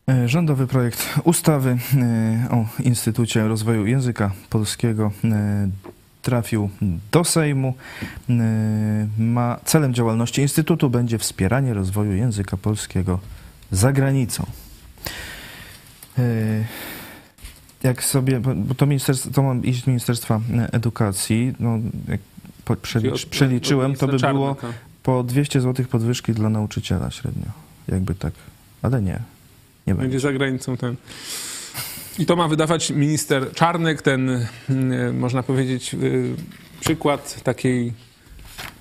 E, Rządowy projekt ustawy e, o Instytucie Rozwoju Języka Polskiego e, trafił do Sejmu. Ma celem działalności Instytutu będzie wspieranie rozwoju języka polskiego za granicą. Jak sobie, bo- to, ministerstwo, to ma iść z Ministerstwa Edukacji, no, jak po- przelicz, przeliczyłem, to by było Czarnka. po 200 zł podwyżki dla nauczyciela średnio. Jakby tak, ale nie. Nie będzie. Będzie za granicą ten. I to ma wydawać minister Czarnek, ten, y, można powiedzieć, y, przykład takiej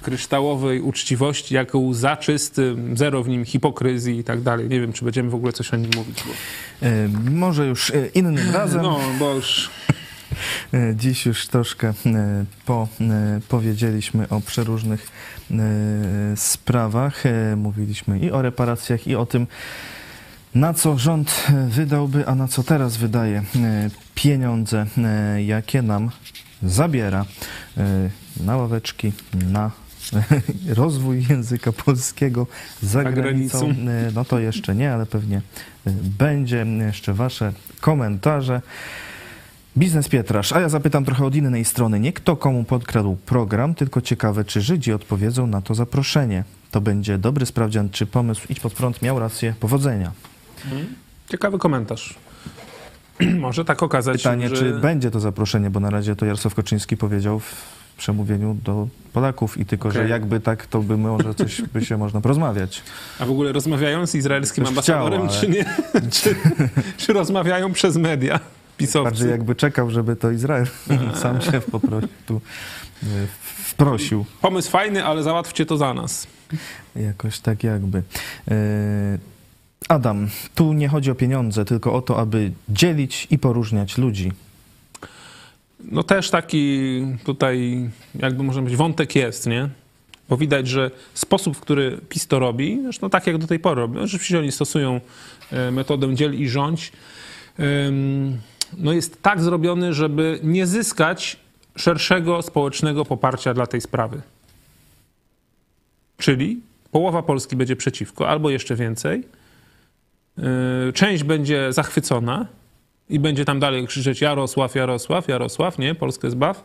kryształowej uczciwości, jako łza czysty, zero w nim hipokryzji i tak dalej. Nie wiem, czy będziemy w ogóle coś o nim mówić. Bo... E, Może już innym razem. No, bo już Dziś już troszkę po, powiedzieliśmy o przeróżnych sprawach. Mówiliśmy i o reparacjach, i o tym, Na co rząd e, wydałby, a na co teraz wydaje e, pieniądze, e, jakie nam zabiera na ławeczki, na rozwój języka polskiego za, Za granicą. granicą. No to jeszcze nie, ale pewnie będzie jeszcze wasze komentarze. Biznes Pietrasz, a ja zapytam trochę od innej strony. Nie kto komu podkradł program, tylko ciekawe, czy Żydzi odpowiedzą na to zaproszenie. To będzie dobry sprawdzian, czy pomysł Idź pod prąd miał rację. Powodzenia. Ciekawy komentarz. Może tak okazać Pytanie, że... czy będzie to zaproszenie, bo na razie to Jarosław Kaczyński powiedział w przemówieniu do Polaków i tylko, że Okej. jakby tak, to by może coś by się można porozmawiać. A w ogóle rozmawiają z izraelskim Coś ambasadorem, chciało, czy nie? czy, czy rozmawiają przez media pisowcy? Bardziej jakby czekał, żeby to Izrael sam się po prostu e, wprosił. Pomysł fajny, ale załatwcie to za nas. Jakoś tak jakby. Adam, tu nie chodzi o pieniądze, tylko o to, aby dzielić i poróżniać ludzi. No też taki tutaj, jakby można powiedzieć, wątek jest, nie? Bo widać, że sposób, w który PiS to robi, zresztą tak jak do tej pory robią, rzeczywiście oni stosują e, metodę dziel i rządź, no jest tak zrobiony, żeby nie zyskać szerszego społecznego poparcia dla tej sprawy. Czyli połowa Polski będzie przeciwko, albo jeszcze więcej. Yy, Część będzie zachwycona i będzie tam dalej krzyczeć Jarosław, Jarosław, Jarosław, nie, Polskę zbaw.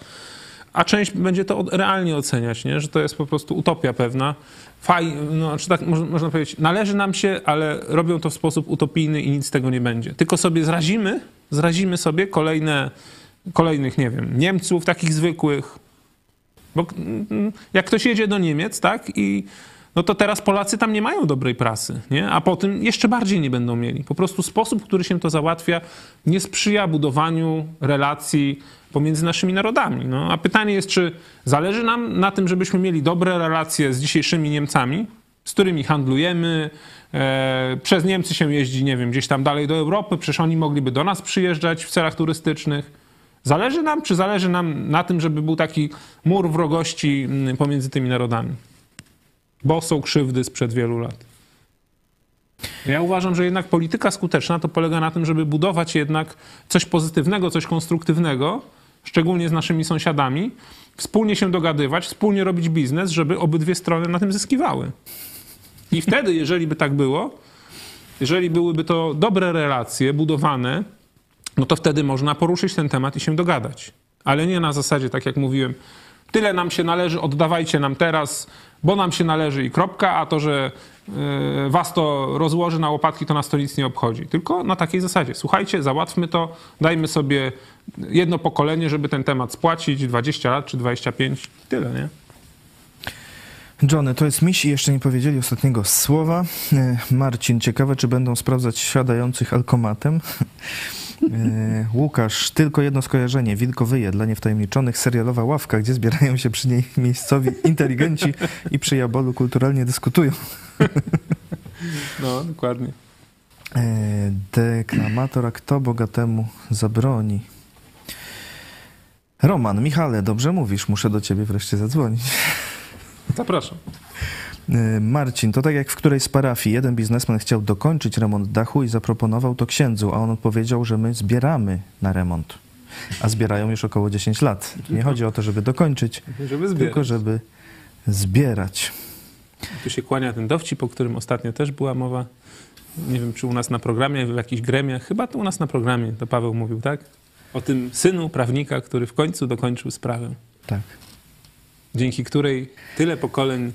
A część będzie to realnie oceniać, nie? że to jest po prostu utopia pewna. Faj, no, znaczy tak można, powiedzieć, należy nam się, ale robią to w sposób utopijny i nic z tego nie będzie. Tylko sobie zrazimy, zrazimy sobie kolejne, kolejnych, nie wiem, Niemców, takich zwykłych, bo mm, jak ktoś jedzie do Niemiec, tak, i no to teraz Polacy tam nie mają dobrej prasy, nie? A po tym jeszcze bardziej nie będą mieli. Po prostu sposób, w który się to załatwia, nie sprzyja budowaniu relacji pomiędzy naszymi narodami. No, a pytanie jest, czy zależy nam na tym, żebyśmy mieli dobre relacje z dzisiejszymi Niemcami, z którymi handlujemy, e, przez Niemcy się jeździ, nie wiem, gdzieś tam dalej do Europy, przecież oni mogliby do nas przyjeżdżać w celach turystycznych. Zależy nam, czy zależy nam na tym, żeby był taki mur wrogości mm, pomiędzy tymi narodami? Bo są krzywdy sprzed wielu lat. Ja uważam, że jednak polityka skuteczna to polega na tym, żeby budować jednak coś pozytywnego, coś konstruktywnego, szczególnie z naszymi sąsiadami, wspólnie się dogadywać, wspólnie robić biznes, żeby obydwie strony na tym zyskiwały. I wtedy, jeżeli by tak było, jeżeli byłyby to dobre relacje, budowane, no to wtedy można poruszyć ten temat i się dogadać. Ale nie na zasadzie, tak jak mówiłem, tyle nam się należy, oddawajcie nam teraz, bo nam się należy i kropka, a to, że y, was to rozłoży na łopatki, to nas to nic nie obchodzi. Tylko na takiej zasadzie. Słuchajcie, załatwmy to, dajmy sobie jedno pokolenie, żeby ten temat spłacić, 20 lat czy 25, tyle, nie? Johnny, to jest miś i jeszcze nie powiedzieli ostatniego słowa. E, Marcin, ciekawe, czy będą sprawdzać siadających alkomatem. E, Łukasz, tylko jedno skojarzenie. Wilkowyje dla niewtajemniczonych, serialowa ławka, gdzie zbierają się przy niej miejscowi inteligenci i przy Jabolu kulturalnie dyskutują. No, dokładnie. E, Deklamator, a kto bogatemu zabroni? Roman, Michale, dobrze mówisz, muszę do ciebie wreszcie zadzwonić. Zapraszam. Y, Marcin, to tak jak w którejś z parafii. Jeden biznesmen chciał dokończyć remont dachu i zaproponował to księdzu, a on odpowiedział, że my zbieramy na remont. A zbierają już około 10 lat. Nie chodzi o to, żeby dokończyć, Żeby tylko żeby zbierać. Tu się kłania ten dowcip, o którym ostatnio też była mowa. Nie wiem, czy u nas na programie, w jakichś gremiach. Chyba to u nas na programie, to Paweł mówił, tak? O tym synu prawnika, który w końcu dokończył sprawę. Tak. Dzięki której tyle pokoleń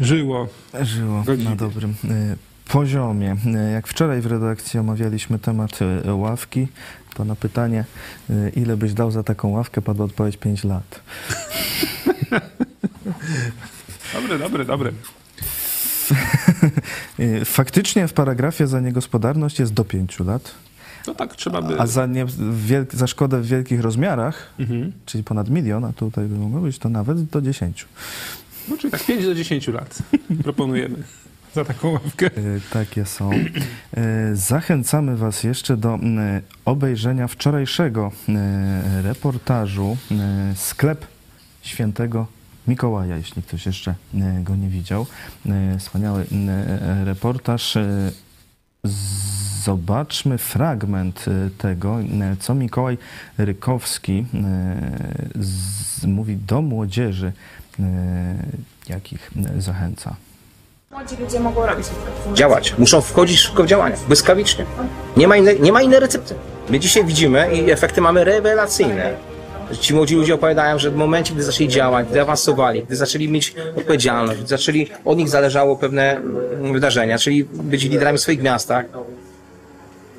żyło. Żyło na dobrym y, poziomie. Y, Jak wczoraj w redakcji omawialiśmy temat y, ławki, to na pytanie, ile byś dał za taką ławkę, padła odpowiedź 5 lat. Dobre, dobre, dobre. Faktycznie w paragrafie za niegospodarność jest do 5 lat. To tak trzeba by... A za, nie, wielk, za szkodę w wielkich rozmiarach, Mhm. czyli ponad milion, a tutaj by mogło być to nawet do 10. No, czyli tak 5 do 10 lat proponujemy za taką ławkę. Y, Takie są. Y, Zachęcamy Was jeszcze do obejrzenia wczorajszego y, reportażu Sklep Świętego Mikołaja, jeśli ktoś jeszcze go nie widział. Wspaniały reportaż. Zobaczmy fragment tego, co Mikołaj Rykowski mówi do młodzieży, jakich y, zachęca. Młodzi ludzie mogą robić działać. Muszą wchodzić szybko w działania, błyskawicznie. Nie ma, innej, nie ma innej recepty. My dzisiaj widzimy i efekty mamy rewelacyjne. Ci młodzi ludzie opowiadają, że w momencie, gdy zaczęli działać, gdy awansowali, gdy zaczęli mieć odpowiedzialność, gdy zaczęli, od nich zależało pewne mm, wydarzenia, czyli być liderami w swoich miastach,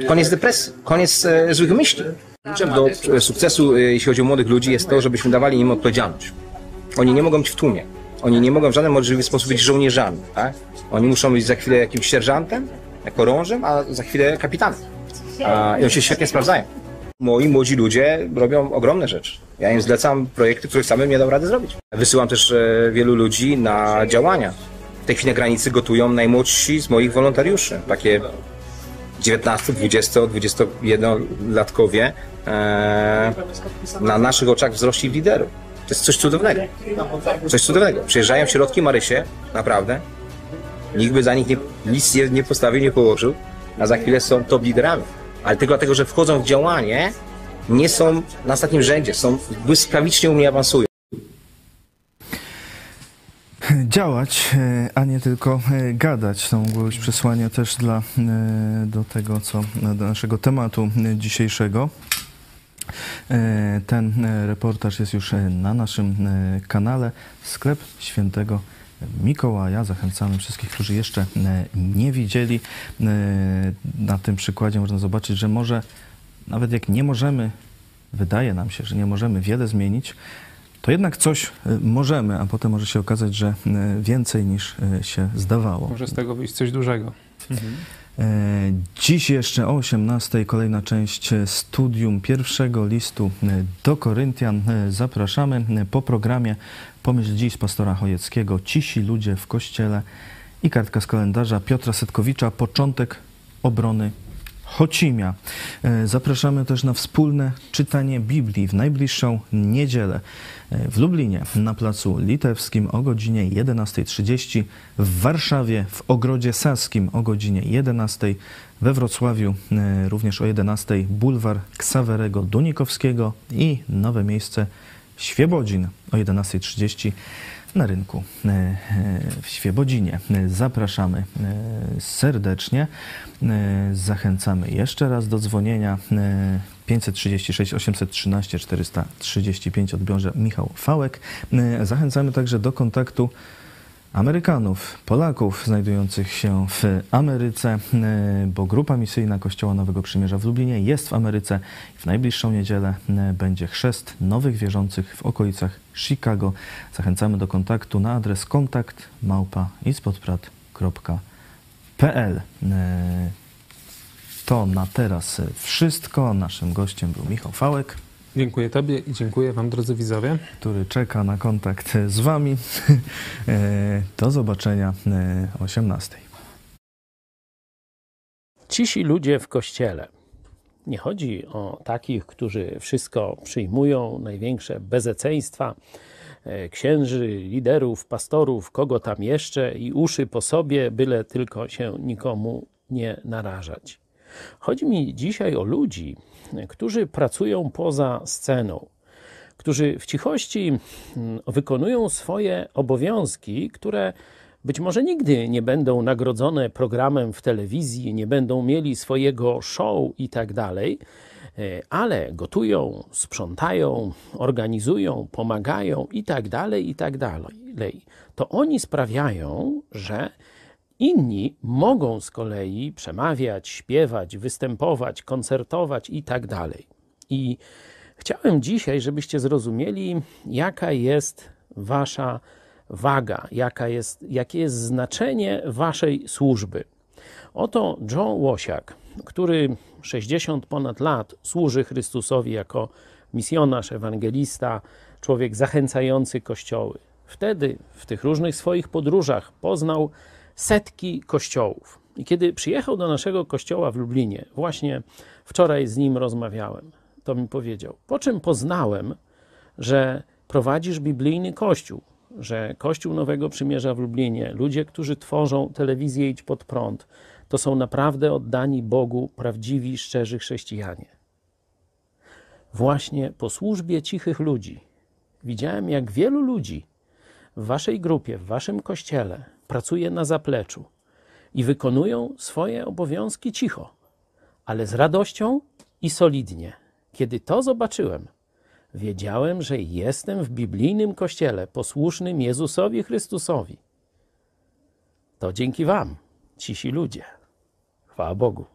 koniec depresji, koniec e, złych myśli. Kluczem do sukcesu, e, jeśli chodzi o młodych ludzi, jest to, żebyśmy dawali im odpowiedzialność. Oni nie mogą być w tłumie. Oni nie mogą w żaden możliwy sposób być żołnierzami, tak? Oni muszą być za chwilę jakimś sierżantem, chorążym, a za chwilę kapitanem. A, I oni się świetnie sprawdzają. Moi młodzi ludzie robią ogromne rzeczy. Ja im zlecam projekty, których samym nie dam rady zrobić. Wysyłam też e, wielu ludzi na działania. W tej chwili na granicy gotują najmłodsi z moich wolontariuszy. Takie 19, 20, 21-latkowie e, na naszych oczach wzrośli liderów. To jest coś cudownego. Coś cudownego. Przyjeżdżają środki Marysie, naprawdę. Nikt by za nich nie, nic nie, nie postawił, nie położył, a za chwilę są top liderami. Ale tylko dlatego, że wchodzą w działanie, nie są na ostatnim rzędzie, są błyskawicznie u mnie awansują. Działać, e, a nie tylko e, gadać. To mogło być przesłanie też dla, e, do tego, co, do naszego tematu dzisiejszego. E, Ten e, reportaż jest już e, na naszym kanale. Sklep Świętego Mikołaja. Zachęcamy wszystkich, którzy jeszcze nie widzieli. Na tym przykładzie można zobaczyć, że może nawet jak nie możemy, wydaje nam się, że nie możemy wiele zmienić, to jednak coś możemy, a potem może się okazać, że więcej niż się zdawało. Może z tego wyjść coś dużego. E, Dziś jeszcze o 18 kolejna część e, studium pierwszego listu e, do Koryntian. E, Zapraszamy e, po programie Pomyśl dziś pastora Chojeckiego Cisi ludzie w kościele i kartka z kalendarza Piotra Setkowicza Początek obrony Chocimia. E, Zapraszamy też na wspólne czytanie Biblii w najbliższą niedzielę e, w Lublinie na Placu Litewskim o godzinie 11.30, w Warszawie w Ogrodzie Saskim o godzinie 11.00, we Wrocławiu e, również o 11.00 Bulwar Ksawerego Dunikowskiego i nowe miejsce Świebodzin o 11.30 na rynku e, e, w Świebodzinie. E, Zapraszamy serdecznie. Zachęcamy jeszcze raz do dzwonienia. E, 536 813 435 odbiorze Michał Fałek. Zachęcamy także do kontaktu Amerykanów, Polaków znajdujących się w Ameryce, e, bo grupa misyjna Kościoła Nowego Przymierza w Lublinie jest w Ameryce. W najbliższą niedzielę e, będzie chrzest nowych wierzących w okolicach Chicago. Zachęcamy do kontaktu na adres kontakt małpa ispodprat.pl. E, To na teraz wszystko. Naszym gościem był Michał Fałek. Dziękuję Tobie i dziękuję Wam, drodzy widzowie. który czeka na kontakt z Wami. E, Do zobaczenia e, o 18. Cisi ludzie w kościele. Nie chodzi o takich, którzy wszystko przyjmują, największe bezeceństwa, e, księży, liderów, pastorów, kogo tam jeszcze i uszy po sobie, byle tylko się nikomu nie narażać. Chodzi mi dzisiaj o ludzi, którzy pracują poza sceną, którzy w cichości mm, wykonują swoje obowiązki, które być może nigdy nie będą nagrodzone programem w telewizji, nie będą mieli swojego show i tak dalej, e, ale gotują, sprzątają, organizują, pomagają i tak dalej, i tak dalej. To oni sprawiają, że inni mogą z kolei przemawiać, śpiewać, występować, koncertować i tak dalej. I chciałem dzisiaj, żebyście zrozumieli, jaka jest wasza waga, jaka jest, jakie jest znaczenie waszej służby. Oto John Łosiak, który 60 ponad lat służy Chrystusowi jako misjonarz, ewangelista, człowiek zachęcający kościoły. Wtedy, w tych różnych swoich podróżach, poznał setki kościołów. I kiedy przyjechał do naszego kościoła w Lublinie, właśnie wczoraj z nim rozmawiałem, to mi powiedział, po czym poznałem, że prowadzisz biblijny kościół, że Kościół Nowego Przymierza w Lublinie, ludzie, którzy tworzą telewizję Idź Pod Prąd, to są naprawdę oddani Bogu prawdziwi, szczerzy chrześcijanie. Właśnie po służbie cichych ludzi widziałem, jak wielu ludzi w waszej grupie, w waszym kościele pracuje na zapleczu i wykonują swoje obowiązki cicho, ale z radością i solidnie. Kiedy to zobaczyłem, wiedziałem, że jestem w biblijnym kościele posłusznym Jezusowi Chrystusowi. To dzięki Wam, cisi ludzie. Chwała Bogu.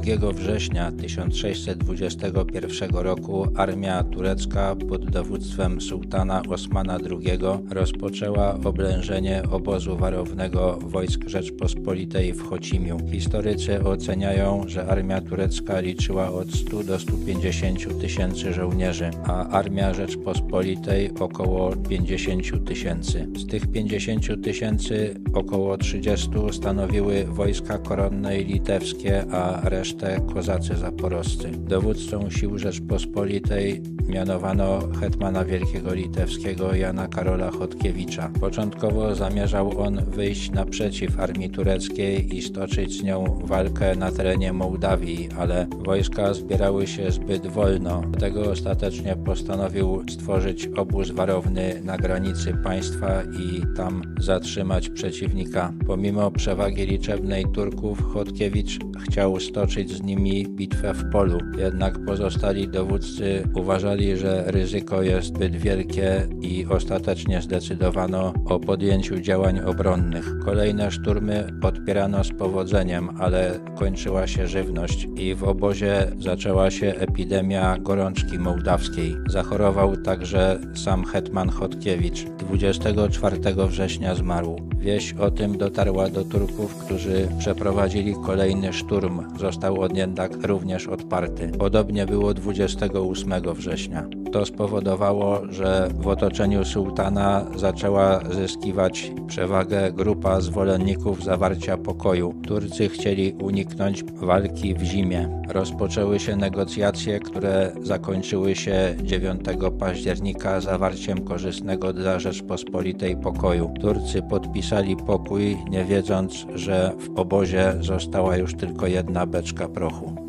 2 września 1621 roku armia turecka pod dowództwem sułtana Osmana II rozpoczęła oblężenie obozu warownego wojsk Rzeczpospolitej w Chocimiu. Historycy oceniają, że armia turecka liczyła od 100 do 150 tysięcy żołnierzy, a armia Rzeczpospolitej około 50 tysięcy. Z tych 50 tysięcy około 30 stanowiły wojska koronne litewskie, a resztę kozacy zaporoscy. Dowódcą sił Rzeczpospolitej mianowano hetmana wielkiego litewskiego Jana Karola Chodkiewicza. Początkowo zamierzał on wyjść naprzeciw armii tureckiej i stoczyć z nią walkę na terenie Mołdawii, ale wojska zbierały się zbyt wolno. Dlatego ostatecznie postanowił stworzyć obóz warowny na granicy państwa i tam zatrzymać przeciwnika. Pomimo przewagi liczebnej Turków, Chodkiewicz chciał stoczyć z nimi bitwę w polu, jednak pozostali dowódcy uważali, że ryzyko jest zbyt wielkie i ostatecznie zdecydowano o podjęciu działań obronnych. Kolejne szturmy odpierano z powodzeniem, ale kończyła się żywność i w obozie zaczęła się epidemia gorączki mołdawskiej. Zachorował także sam hetman Chodkiewicz. 24 września zmarł. Wieść o tym dotarła do Turków, którzy przeprowadzili kolejny szturm. Został on jednak również odparty. Podobnie było 28 września. To spowodowało, że w otoczeniu sułtana zaczęła zyskiwać przewagę grupa zwolenników zawarcia pokoju. Turcy chcieli uniknąć walki w zimie. Rozpoczęły się negocjacje, które zakończyły się 9 października zawarciem korzystnego dla Rzeczpospolitej pokoju. Turcy podpisali pokój, nie wiedząc, że w obozie została już tylko jedna beczka prochu.